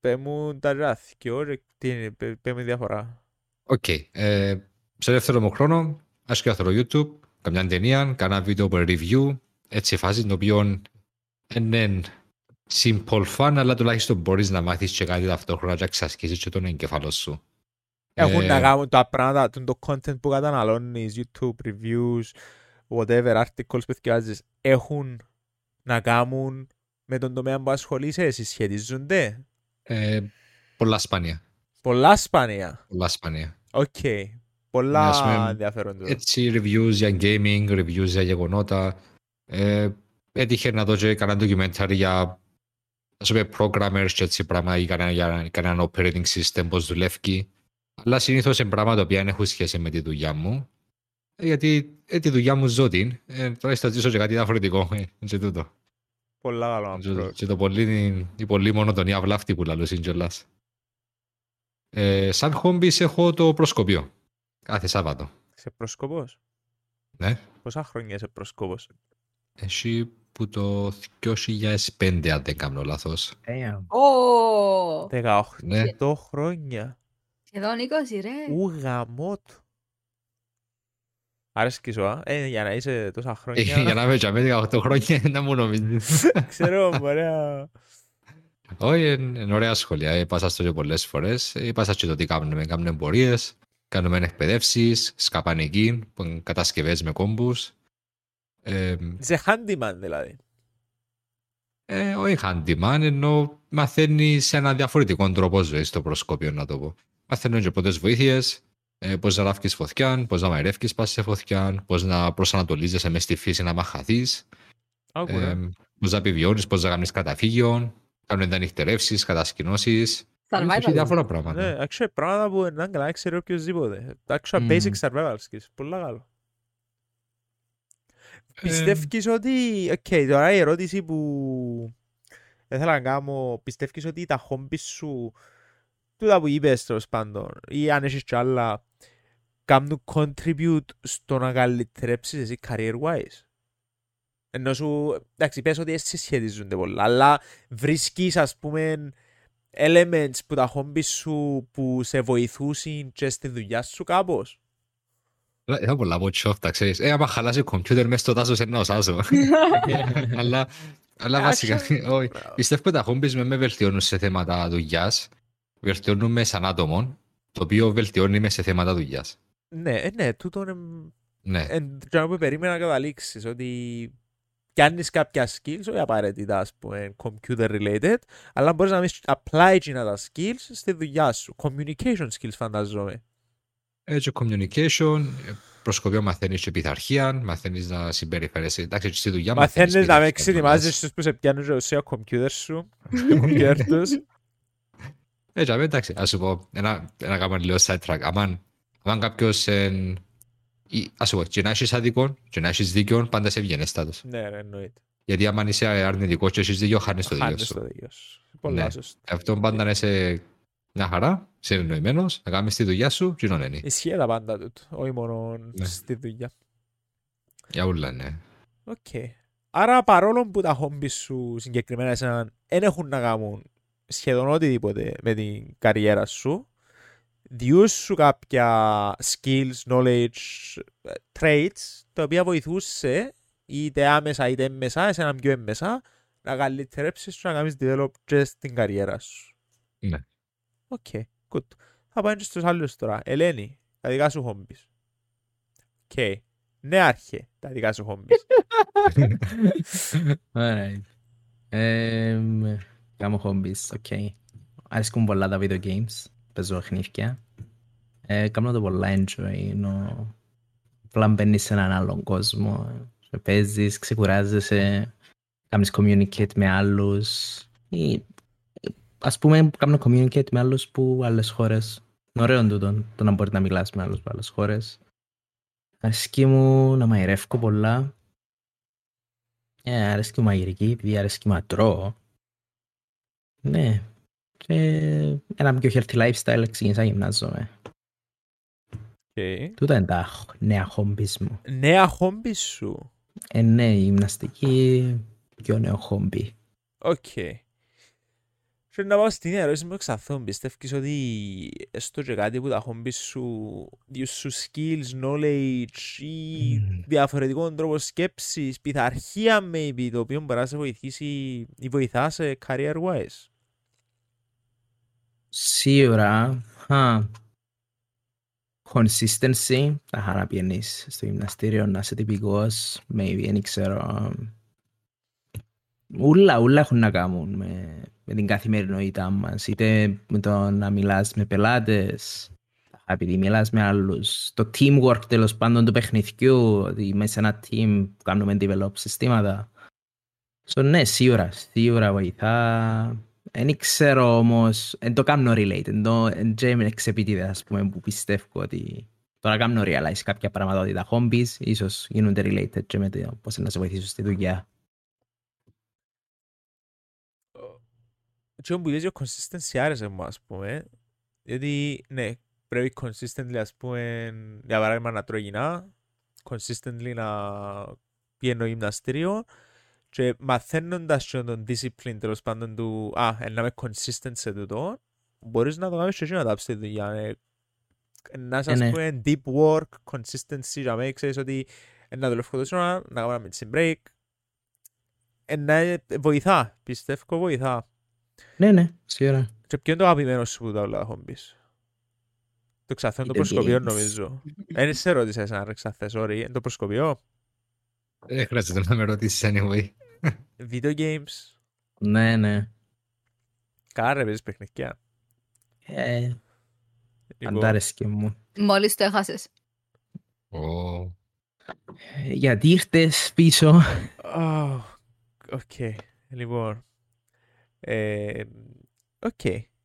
Speaker 2: Πέ μου τα ράφηκιο, ρε, τι είναι, πέ, πέ μου διαφορά.
Speaker 4: Οκ. Ε, στο ελεύθερο μου χρόνο, ασκιάθω YouTube, καμιά ταινία, κάνα βίντεο από review, έτσι φάση, το οποίο είναι simple fun, αλλά τουλάχιστον μπορείς να μάθεις και κάτι ταυτόχρονα και να εξασκήσεις και τον εγκεφαλό σου.
Speaker 2: Έχουν
Speaker 4: Ε,
Speaker 2: να κάνουν τα πράγματα, τον το content που καταναλώνεις, YouTube reviews, whatever, articles που θυκιάζεις, έχουν να κάνουν με τον τομέα που ασχολείσαι, συσχετίζονται.
Speaker 4: Ε, πολλά σπάνια.
Speaker 2: Πολλά σπάνια.
Speaker 4: Πολλά σπάνια.
Speaker 2: Οκ.
Speaker 4: Ναι,
Speaker 2: Πολλά
Speaker 4: ας πούμε,
Speaker 2: ενδιαφέροντα.
Speaker 4: Έτσι, reviews για gaming, reviews για γεγονότα. Ε, έτυχε να δω και κανένα documentary για ας πούμε, programmers και έτσι πράγματα ή κανένα, για κανένα operating system, πώς δουλεύει. Αλλά συνήθως είναι πράγματα τα οποία δεν έχουν σχέση με τη δουλειά μου. Ε, γιατί ε, τη δουλειά μου ζω την. Ε, τώρα θα ζήσω και κάτι διαφορετικό. Ε, και τούτο.
Speaker 2: Πολλά καλό
Speaker 4: Και,
Speaker 2: approach.
Speaker 4: και το πολύ, η πολύ μονοτονία βλάφτη που λαλούσιν κιόλας. Ε, σαν hobbies έχω το προσκοπείο. Κάθε Σάββατο.
Speaker 2: Είσαι προσκοπός;
Speaker 4: Ναι.
Speaker 2: Πόσα χρόνια είσαι προσκοπός;
Speaker 4: Εσύ που το 2005 αν δεν κάνω λάθος.
Speaker 3: Damn.
Speaker 1: Ω,
Speaker 2: 18
Speaker 4: Ναι.
Speaker 2: χρόνια.
Speaker 1: σχεδόν 20 ρε.
Speaker 2: Ου γαμότ. Άρεσκει σου, α. Ε, για να είσαι τόσα
Speaker 4: Ε,
Speaker 2: χρόνια.
Speaker 4: Για να είμαι και με 18 χρόνια να μου νομίζεις. [LAUGHS]
Speaker 2: Ξέρω, ωραία.
Speaker 4: Όχι, είναι είναι ωραία σχόλια. Είπα στο και πολλές φορές. Είπα σας και το τι κάνουμε. Κάνουμε πορείες, κάνουμε εκπαιδεύσεις, σκαπανική, που είναι κατασκευές με κόμπους. Ε,
Speaker 2: Είσαι handyman δηλαδή.
Speaker 4: ε, όχι handyman, ενώ μαθαίνει σε ένα διαφορετικό τρόπο ζωή στο προσκόπιο, να το πω. Μαθαίνουν και πρώτες βοήθειες, ε, πώς να άφτεις φωτιά, πώς να μαειρεύκεις πά' σε φωτιά, πώς να προσανατολίζεσαι μες στη φύση να μεν χαθείς,
Speaker 2: Άκου, ρε.
Speaker 4: ε, πώς να επιβιώνεις, πώς να κάνεις καταφύγιο, κάνουν διανυκτερεύσεις, κατασκηνώσει. Έχει
Speaker 1: Survival.
Speaker 4: διάφορα
Speaker 2: Ναι,
Speaker 4: πράγματα.
Speaker 2: actually πράγματα που είναι καλά ξέρει οποιοςδήποτε. Actual
Speaker 3: Μμμ.
Speaker 2: basic survival skills. Πολύ καλό. Πιστεύεις ότι... Οκ, τώρα η ερώτηση που ήθελα να κάνω, πιστεύεις ότι τα χόμπις σου, τούτα που είπες τέλος πάντων, ή αν έχεις κι άλλα, κάνουν contribute στο να καλυτερέψεις εσύ career-wise; Ενώ σου, εντάξει, πες ότι έτσι σχετίζονται πολλά, αλλά βρίσκεις, ας πούμε, elements που τα χόμπις σου που σε βοηθούσαν και στη δουλειά σου κάπως;
Speaker 4: Αλλά Είχα πολλά από τσόφτα, ξέρεις. Ε, άμα χαλάσει ο κομπιούτερ μέσα στο τάσο, ένα οσάζω. Αλλά αλλά βασικά, όχι. Πιστεύω ότι τα χόμπις με με βελτιώνουν σε θέματα δουλειάς. Βελτιώνουν με σαν άτομο, το οποίο βελτιώνει με σε θέματα δουλειάς.
Speaker 2: Ναι, ε, ναι, τούτο είναι
Speaker 4: Ναι.
Speaker 2: εν τζάμε που περίμενα να καταλήξεις ότι κάνεις κάποια skills, όχι απαραίτητα ας πούμε computer related, αλλά μπορείς να μην apply εκείνα τα skills στη δουλειά σου. Communication skills φανταζόμαι.
Speaker 4: Έτσι, communication, ε, προσκοπείο μαθαίνεις και πειθαρχία, μαθαίνεις να συμπεριφέρεσαι. Εντάξει, στη δουλειά
Speaker 2: Μαθαίνεις να με
Speaker 4: πειθαρχία,
Speaker 2: εξετοιμάζεις στους που σε πιάνουν και ουσία computer σου, [LAUGHS] computer τους.
Speaker 4: Έτσι, αμέ, εντάξει, ας σου πω, ένα, ένα κάμα λίγο sidetrack. Αμάν, αμάν κάποιος, ε, ή, ας σου πω, και να έχεις αδικό, και να έχεις δίκιο, πάντα σε ευγενέστατος.
Speaker 2: Ναι, ρε, εννοείται.
Speaker 4: Γιατί άμα είσαι αρνητικός και έχεις δίκιο, χάνεις το δίκιο
Speaker 2: Χάνεις
Speaker 4: σου.
Speaker 2: το δίκιο σου. Πολλά
Speaker 4: Ναι.
Speaker 2: σωστά.
Speaker 4: Αυτό πάντα να είσαι μια χαρά, συνεννοημένος, να κάνεις τη δουλειά σου, και είναι.
Speaker 2: Ισχύει τα πάντα τούτο, όχι μόνο
Speaker 4: Ναι.
Speaker 2: στη δουλειά.
Speaker 4: Για όλα, ναι.
Speaker 2: Οκ. Άρα παρόλο που τα χόμπι σου συγκεκριμένα εσένα δεν έχουν να κάνουν σχεδόν οτιδήποτε με την καριέρα σου, διούν σου κάποια skills, knowledge, ε, traits, τα οποία βοηθούσε είτε άμεσα είτε έμμεσα, εσένα πιο έμμεσα, να καλυτερέψεις και να κάνεις develop και στην καριέρα σου.
Speaker 4: Ναι.
Speaker 2: Οκ, good. Θα πάμε και στους άλλους τώρα. Ελένη, τα δικά σου hobbies. Οκ. Ναι, άρχε, τα δικά σου hobbies. [LAUGHS]
Speaker 3: Alright. Εμ, Κάνω hobbies, οκ. Αρέσκουν πολλά τα video games. Παίζω παιχνίδια. Ε, Κάνω το πολλά enjoy. ενώ Απλά μπαίνεις σε έναν άλλον κόσμο. και Παίζεις, ξεκουράζεσαι. Κάνεις communicate με άλλους. Ή, ας πούμε, κάνω communicate με άλλους που άλλες χώρες. Είναι ωραίο τούτο, το να μπορείς να μιλάς με άλλους από άλλες χώρες. Αρέσκει μου να μαϊρεύω πολλά. Ε, αρέσκει μου μαγειρική, επειδή αρέσκει μου να τρώω. Ναι. Και ένα πιο healthy lifestyle ξεκίνησα να γυμνάζομαι.
Speaker 2: Okay.
Speaker 3: Τούτα είναι τα χ- νέα hobbies μου.
Speaker 2: Νέα hobby σου.
Speaker 3: Ε, ναι, η γυμναστική πιο νέο hobby.
Speaker 2: Οκ. Και να πάω στην ερώτηση μου εξαθών. Πιστεύεις ότι έστω και κάτι που τα hobby σου διούν σου skills, knowledge ή
Speaker 3: Μμμ.
Speaker 2: διαφορετικό τρόπο σκέψης, πειθαρχία maybe, το οποίο μπορεί να σε βοηθήσει ή βοηθάς σε career wise.
Speaker 3: Σίγουρα, α, consistency, τα χαρά πιένεις στο γυμναστήριο να είσαι τυπικός, maybe, δεν ξέρω. Ούλα, ούλα έχουν να κάνουν με, με την καθημερινότητά μας, είτε με το να μιλάς με πελάτες, επειδή μιλάς με άλλους, το teamwork τέλος πάντων του παιχνιδιού, ότι μέσα σε ένα team που κάνουμε develop συστήματα. So, ναι, σίγουρα, σίγουρα βοηθά. Δεν ξέρω όμως, δεν το κάνω relate, δεν το εν και είμαι εξεπίτηδε, ας πούμε, που πιστεύω ότι τώρα κάνω realize κάποια πράγματα ότι τα hobbies ίσως γίνονται related και με το πώς να σε βοηθήσουν στη δουλειά.
Speaker 2: Και που λες για consistency άρεσε μου ας πούμε. Γιατί ναι, πρέπει consistently ας πούμε, για παράδειγμα να τρώει υγιεινά, consistently να πηγαίνω γυμναστήριο και μαθαίνοντας και τον discipline τέλος πάντων του «Α, ε, να είμαι consistent σε τούτο», μπορείς να το κάνεις και εσύ να τάψεις τη δουλειά. ε. Ε, Να είσαι
Speaker 3: Ε,
Speaker 2: ας
Speaker 3: ναι.
Speaker 2: πούμε deep work, consistency, για μένα ξέρεις ότι ε, να δουλεύω τόσο ώρα, να κάνω ένα mid break. Ε, να ε, βοηθά, πιστεύω βοηθά.
Speaker 3: Ναι, ναι, σίγουρα.
Speaker 2: Και ποιο είναι το αγαπημένο σου που τα όλα χόμπις. Το ξαθέ είναι το
Speaker 3: Video
Speaker 2: προσκοπείο
Speaker 3: games.
Speaker 2: νομίζω. Δεν σε ρώτησα εσένα ρε ξαθέ, sorry. Είναι το προσκοπείο.
Speaker 4: Δεν χρειάζεται να με ρωτήσεις anyway.
Speaker 2: Video games.
Speaker 3: Ναι, ναι.
Speaker 2: Καλά ρε παίζεις παιχνιδιά.
Speaker 3: Ε,
Speaker 2: Λοιπόν,
Speaker 3: αντάρεσκε μου.
Speaker 1: Μόλις το έχασες.
Speaker 4: Ω,
Speaker 3: Ε, Γιατί ήρθες πίσω.
Speaker 2: oh, Οκ. Λοιπόν. Ε, Οκ.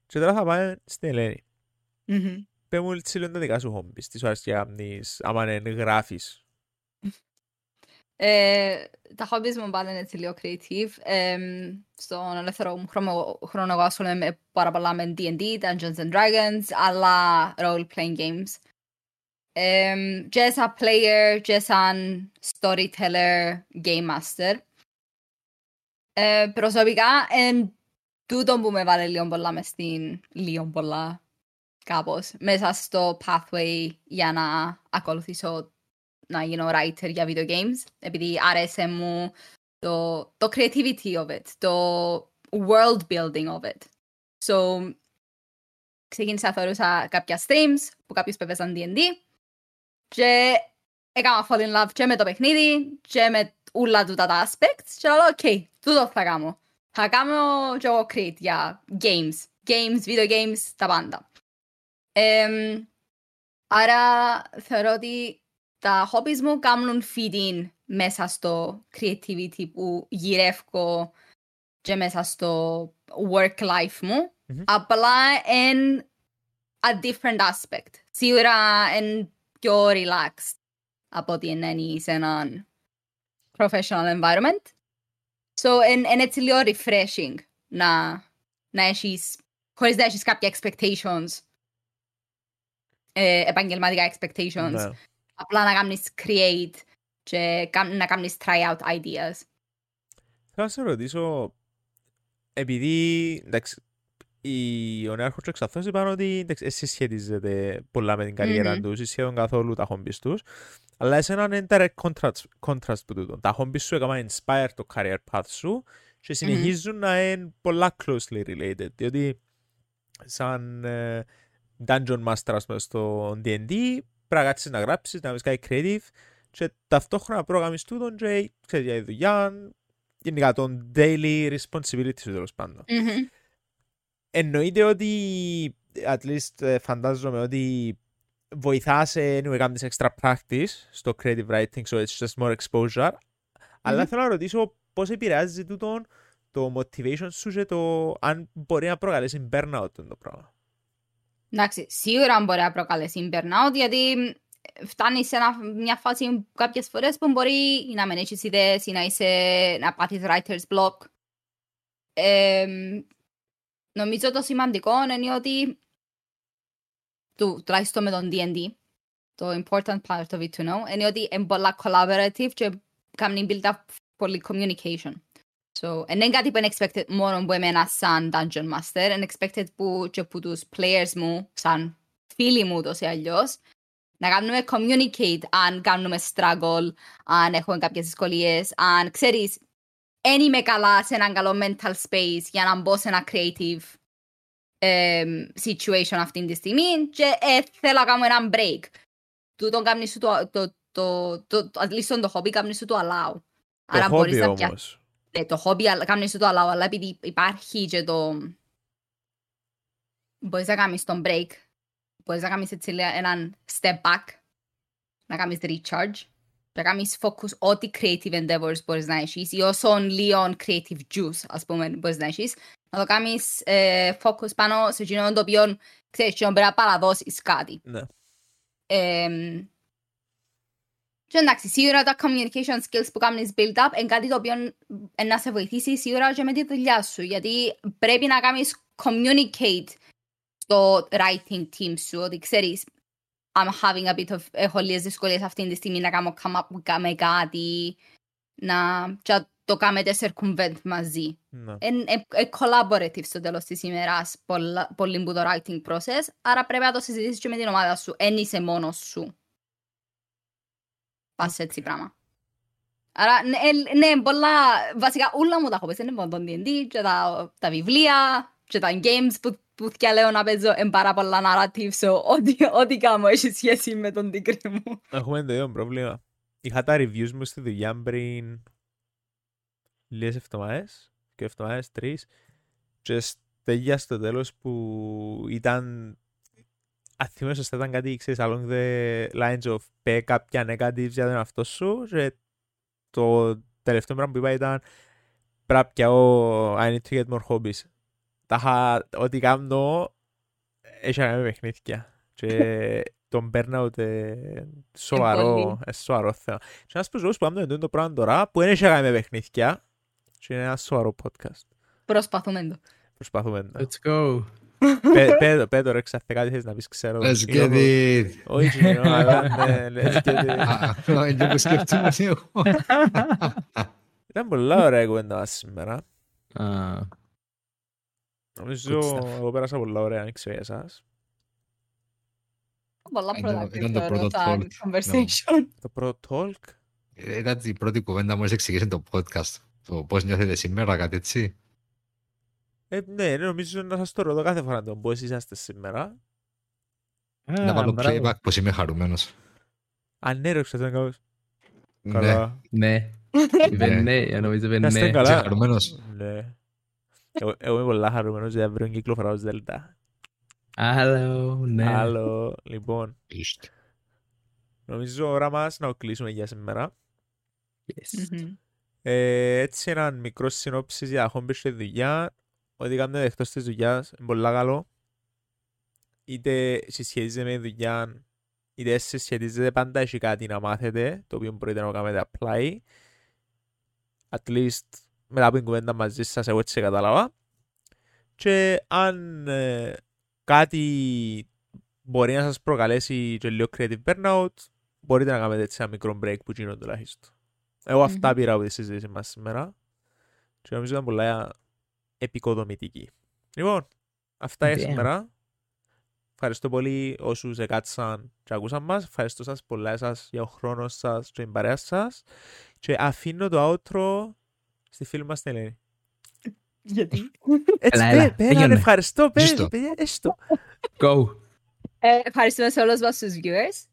Speaker 2: Και τώρα θα πάμε στην Ελένη.
Speaker 1: Μμμ.
Speaker 2: Πες μου έτσι λίγο τα δικά σου χόμπις. Τι σου αρέσει να κάνεις, άμα είναι γράφεις.
Speaker 1: Ε, τα hobbies μου πάνε έτσι λίγο creative. Ε, στον ελεύθερο μου χρόνο, χρόνο εγώ ασχολούμαι με πάρα πολλά με D&D, Dungeons and Dragons, αλλά role-playing games. Ε, και σαν player και σαν storyteller, game master. Ε, προσωπικά, εν τούτο που με βάλε λίγο πολλά μες στην λίγο πολλά κάπως μέσα στο pathway για να ακολουθήσω να γίνω writer για video games επειδή άρεσε μου το, το creativity of it, το world building of it. So, ξεκίνησα να θεωρούσα κάποια streams που κάποιους που έπαιζαν D&D και έκανα fall in love και με το παιχνίδι και με όλα τούτα τα aspects και λέω, ok, τούτο θα κάνω. Θα κάνω και εγώ create για games, games, video games, τα πάντα. Εμ, άρα θεωρώ ότι τα hobbies μου κάνουν fit in μέσα στο creativity που γυρεύω και μέσα στο work life μου.
Speaker 2: Μμμ.
Speaker 1: Απλά εν a different aspect. Σίγουρα εν πιο relaxed από ότι είναι σε έναν professional environment. So, εν, εν έτσι λίγο refreshing να, να έχεις, χωρίς να έχεις κάποια expectations, ε, επαγγελματικά expectations.
Speaker 2: Ναι.
Speaker 1: Απλά να κάνεις create και κάμ- να κάνεις try out ideas.
Speaker 2: Θέλω να σε ρωτήσω, επειδή, εντάξει, οι ο νέαρχος και ο Ξαθός είπαν ότι εντάξει, εσύ σχετίζεται πολλά με την καριέρα
Speaker 1: Μμμ.
Speaker 2: τους ή σχεδόν καθόλου τα χόμπις τους, αλλά εσένα είναι direct contrast, contrast που τούτο. Τα χόμπις σου έκαναν inspire το career path σου και συνεχίζουν να είναι πολλά closely related, διότι σαν ε, dungeon master ας πούμε, στο D&D πρέπει να κάτσεις να γράψεις, να βρεις κάτι creative και ταυτόχρονα πρόγραμμις τούτον και ξέρεις για τη δουλειά, γενικά τον daily responsibility σου τέλος πάντων.
Speaker 1: Μμμ.
Speaker 2: Εννοείται ότι, at least ε, φαντάζομαι ότι βοηθάς anyway, κάνεις extra practice στο creative writing, so it's just more exposure. Αλλά
Speaker 1: Μμμ.
Speaker 2: θέλω να ρωτήσω πώς επηρεάζει τούτον το motivation σου και το αν μπορεί να προκαλέσει burnout το πράγμα.
Speaker 1: Εντάξει, σίγουρα μπορεί να προκαλέσει burnout, γιατί φτάνεις σε ένα- μια φάση κάποιες φορές που μπορεί να μην έχεις ιδέες ή να, είσαι, να πάθεις writer's block. Ε, νομίζω το σημαντικό είναι ότι του, τουλάχιστον με τον D&D, το important part of it to know, είναι ότι είναι πολλά collaborative και κάνει build up πολύ communication. So, and είναι κάτι που είναι expected μόνο από εμένα σαν Dungeon Master, είναι expected που και από τους players μου, σαν φίλοι μου τόσο ή αλλιώς, να κάνουμε communicate αν κάνουμε struggle, αν έχουμε κάποιες δυσκολίες, αν ξέρεις, δεν είμαι καλά σε έναν καλό mental space για να μπω σε ένα creative em, situation αυτή τη στιγμή και ε, θέλω να κάνω ένα break. Τούτον κάνει σου το, το, το, το, το, at least το hobby κάνει σου το allow.
Speaker 2: Το
Speaker 1: μπορείς
Speaker 2: hobby
Speaker 1: να πια-
Speaker 2: όμως.
Speaker 1: ναι, το hobby αλλά- κάνεις το allow, αλλά επειδή υπάρχει και το... Μπορείς να κάνεις τον break, μπορείς να κάνεις έτσι λέει, έναν step back, να κάνεις recharge, να κάνεις focus ό,τι creative endeavors μπορείς να έχεις ή όσον λίγο creative juice, ας πούμε, μπορείς να έχεις, να το κάνεις ε, focus πάνω σε εκείνο το οποίο, ξέρεις, εκείνο πρέπει να παραδώσεις κάτι.
Speaker 2: Ναι.
Speaker 1: Εμ, και εντάξει, σίγουρα τα communication skills που κάνεις build up είναι κάτι το οποίο ε, να σε βοηθήσει σίγουρα και με τη δουλειά σου. Γιατί πρέπει να κάνεις communicate στο writing team σου, ότι ξέρεις, I'm having a bit of, έχω λίγες δυσκολίες αυτή τη στιγμή να κάνω come up με κάτι, να και το κάνετε circumvent μαζί.
Speaker 2: Ναι.
Speaker 1: Είναι ε, collaborative στο τέλος της ημέρας πολλά- πολύ που το writing process, άρα πρέπει να το συζητήσεις και με την ομάδα σου, εν είσαι μόνος σου. Πας έτσι πράγμα. Άρα, ναι, ε, ναι, πολλά, βασικά όλα μου τα έχω πέσει, είναι μόνο το D&D και τα, τα βιβλία και τα games που, που λέω να παίζω είναι πάρα πολλά narrative, so ό,τι, ό,τι κάνω έχει σχέση με τον τίκρη μου.
Speaker 2: Έχουμε το ίδιο πρόβλημα. Είχα τα reviews μου στη δουλειά πριν λίγες εβδομάδες και εβδομάδες τρεις και στέλνια στο τέλος που ήταν αν θυμάμαι σωστά ήταν κάτι ξέρεις along the lines of πέ κάποια negatives για τον εαυτό σου και το τελευταίο πράγμα που είπα ήταν πρέπει να πιάω I need to get more hobbies. Τα είχα- ό,τι κάνω έχει να κάνει με παιχνίδια. Και [LAUGHS] τον burnout ε, σοβαρό,
Speaker 1: πολύ.
Speaker 2: ε, σοβαρό θέμα. Και ένας από τους λόγους που κάνουμε το πράγμα τώρα που δεν έχει να κάνει με παιχνίδια και είναι ένα σοβαρό podcast.
Speaker 1: Προσπαθούμε το.
Speaker 2: Προσπαθούμε να.
Speaker 3: Let's go.
Speaker 2: Πέ- Πέτω, πέτω ρε, ξαφνικά κάτι θες να πεις, ξέρω.
Speaker 4: Let's
Speaker 2: Είναι
Speaker 4: get
Speaker 2: ο-
Speaker 4: it.
Speaker 2: Όχι, κοινό, αλλά ναι, [LAUGHS] let's get it.
Speaker 4: Α, Αυτό είναι που σκεφτούμε εγώ.
Speaker 2: Ήταν πολλά ωραία η κουβέντα μας σήμερα.
Speaker 3: Α,
Speaker 2: Νομίζω
Speaker 3: Good stuff.
Speaker 2: εγώ πέρασα πολλά ωραία, δεν ξέρω για εσάς.
Speaker 1: Πολλά
Speaker 4: Ήταν-
Speaker 1: productive
Speaker 4: ήταν το
Speaker 1: θεωρώ
Speaker 4: πρώτο
Speaker 1: σαν
Speaker 4: talk.
Speaker 1: conversation.
Speaker 2: Το πρώτο talk;
Speaker 4: Ήταν η πρώτη κουβέντα μόλις εξηγήσει το podcast. Το πώς νιώθετε σήμερα, κάτι έτσι;
Speaker 2: Ε, ναι, νομίζω να σας το ρωτώ κάθε φορά τον πώς είσαστε σήμερα.
Speaker 4: Να βάλω
Speaker 3: μπράβο.
Speaker 4: playback πως είμαι χαρούμενος.
Speaker 2: Αν ναι, ρε, ξέρω κάπως.
Speaker 4: Ναι,
Speaker 2: Καλά.
Speaker 3: Ναι. Είπε [LAUGHS]
Speaker 4: Ναι.
Speaker 3: ναι, νομίζω είπε
Speaker 2: Είστε
Speaker 3: ναι.
Speaker 2: καλά.
Speaker 4: Είσαι χαρούμενος.
Speaker 2: Ναι. Εγώ εγώ είμαι πολλά χαρούμενος για αύριο κυκλοφορά ως Δέλτα.
Speaker 3: Άλλο, ναι.
Speaker 2: Άλλο, λοιπόν.
Speaker 4: Ιστ.
Speaker 2: Νομίζω ώρα μας να κλείσουμε για σήμερα.
Speaker 3: Yes.
Speaker 1: Μμμ.
Speaker 2: Ε, έτσι ένα μικρό συνόψεις για χόμπις στη δουλειά. Ό,τι κάνετε εκτός της δουλειάς είναι πολλά καλό. Είτε συσχετίζεται με δουλειά, είτε δεν συσχετίζεται πάντα έχει κάτι να μάθετε, το οποίο μπορείτε να κάνετε apply. At least μετά από την κουβέντα μαζί σας, εγώ έτσι κατάλαβα. Και αν ε, κάτι μπορεί να σας προκαλέσει και λίγο creative burnout, μπορείτε να κάνετε έτσι ένα μικρό break που γίνονται τουλάχιστον. Εγώ αυτά
Speaker 1: Μμμ.
Speaker 2: πήρα από τη συζήτηση μας σήμερα. Και νομίζω ήταν πολλά επικοδομητική. Λοιπόν, αυτά για
Speaker 3: Damn.
Speaker 2: σήμερα. Ευχαριστώ πολύ όσους εκάτσαν και ακούσαν μας. Ευχαριστώ σας πολλά εσάς για ο χρόνος σας και την παρέα σας. Και αφήνω το outro στη φίλη μας την Ελένη.
Speaker 1: Γιατί; [LAUGHS]
Speaker 2: Έτσι,
Speaker 3: Έλα,
Speaker 2: πέ,
Speaker 3: έλα,
Speaker 2: πέ,
Speaker 3: πήγαινε.
Speaker 2: ρε, ευχαριστώ, πέ,
Speaker 4: Ζήστο.
Speaker 2: παιδιά, έστω.
Speaker 3: Go.
Speaker 1: Ε, Ευχαριστούμε σε όλους μας τους viewers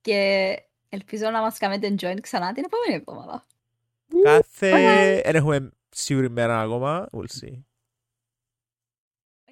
Speaker 1: και ελπίζω να μας κάνετε join ξανά την επόμενη εβδομάδα.
Speaker 2: Κάθε... Δεν έχουμε σίγουρη μέρα ακόμα. We'll see.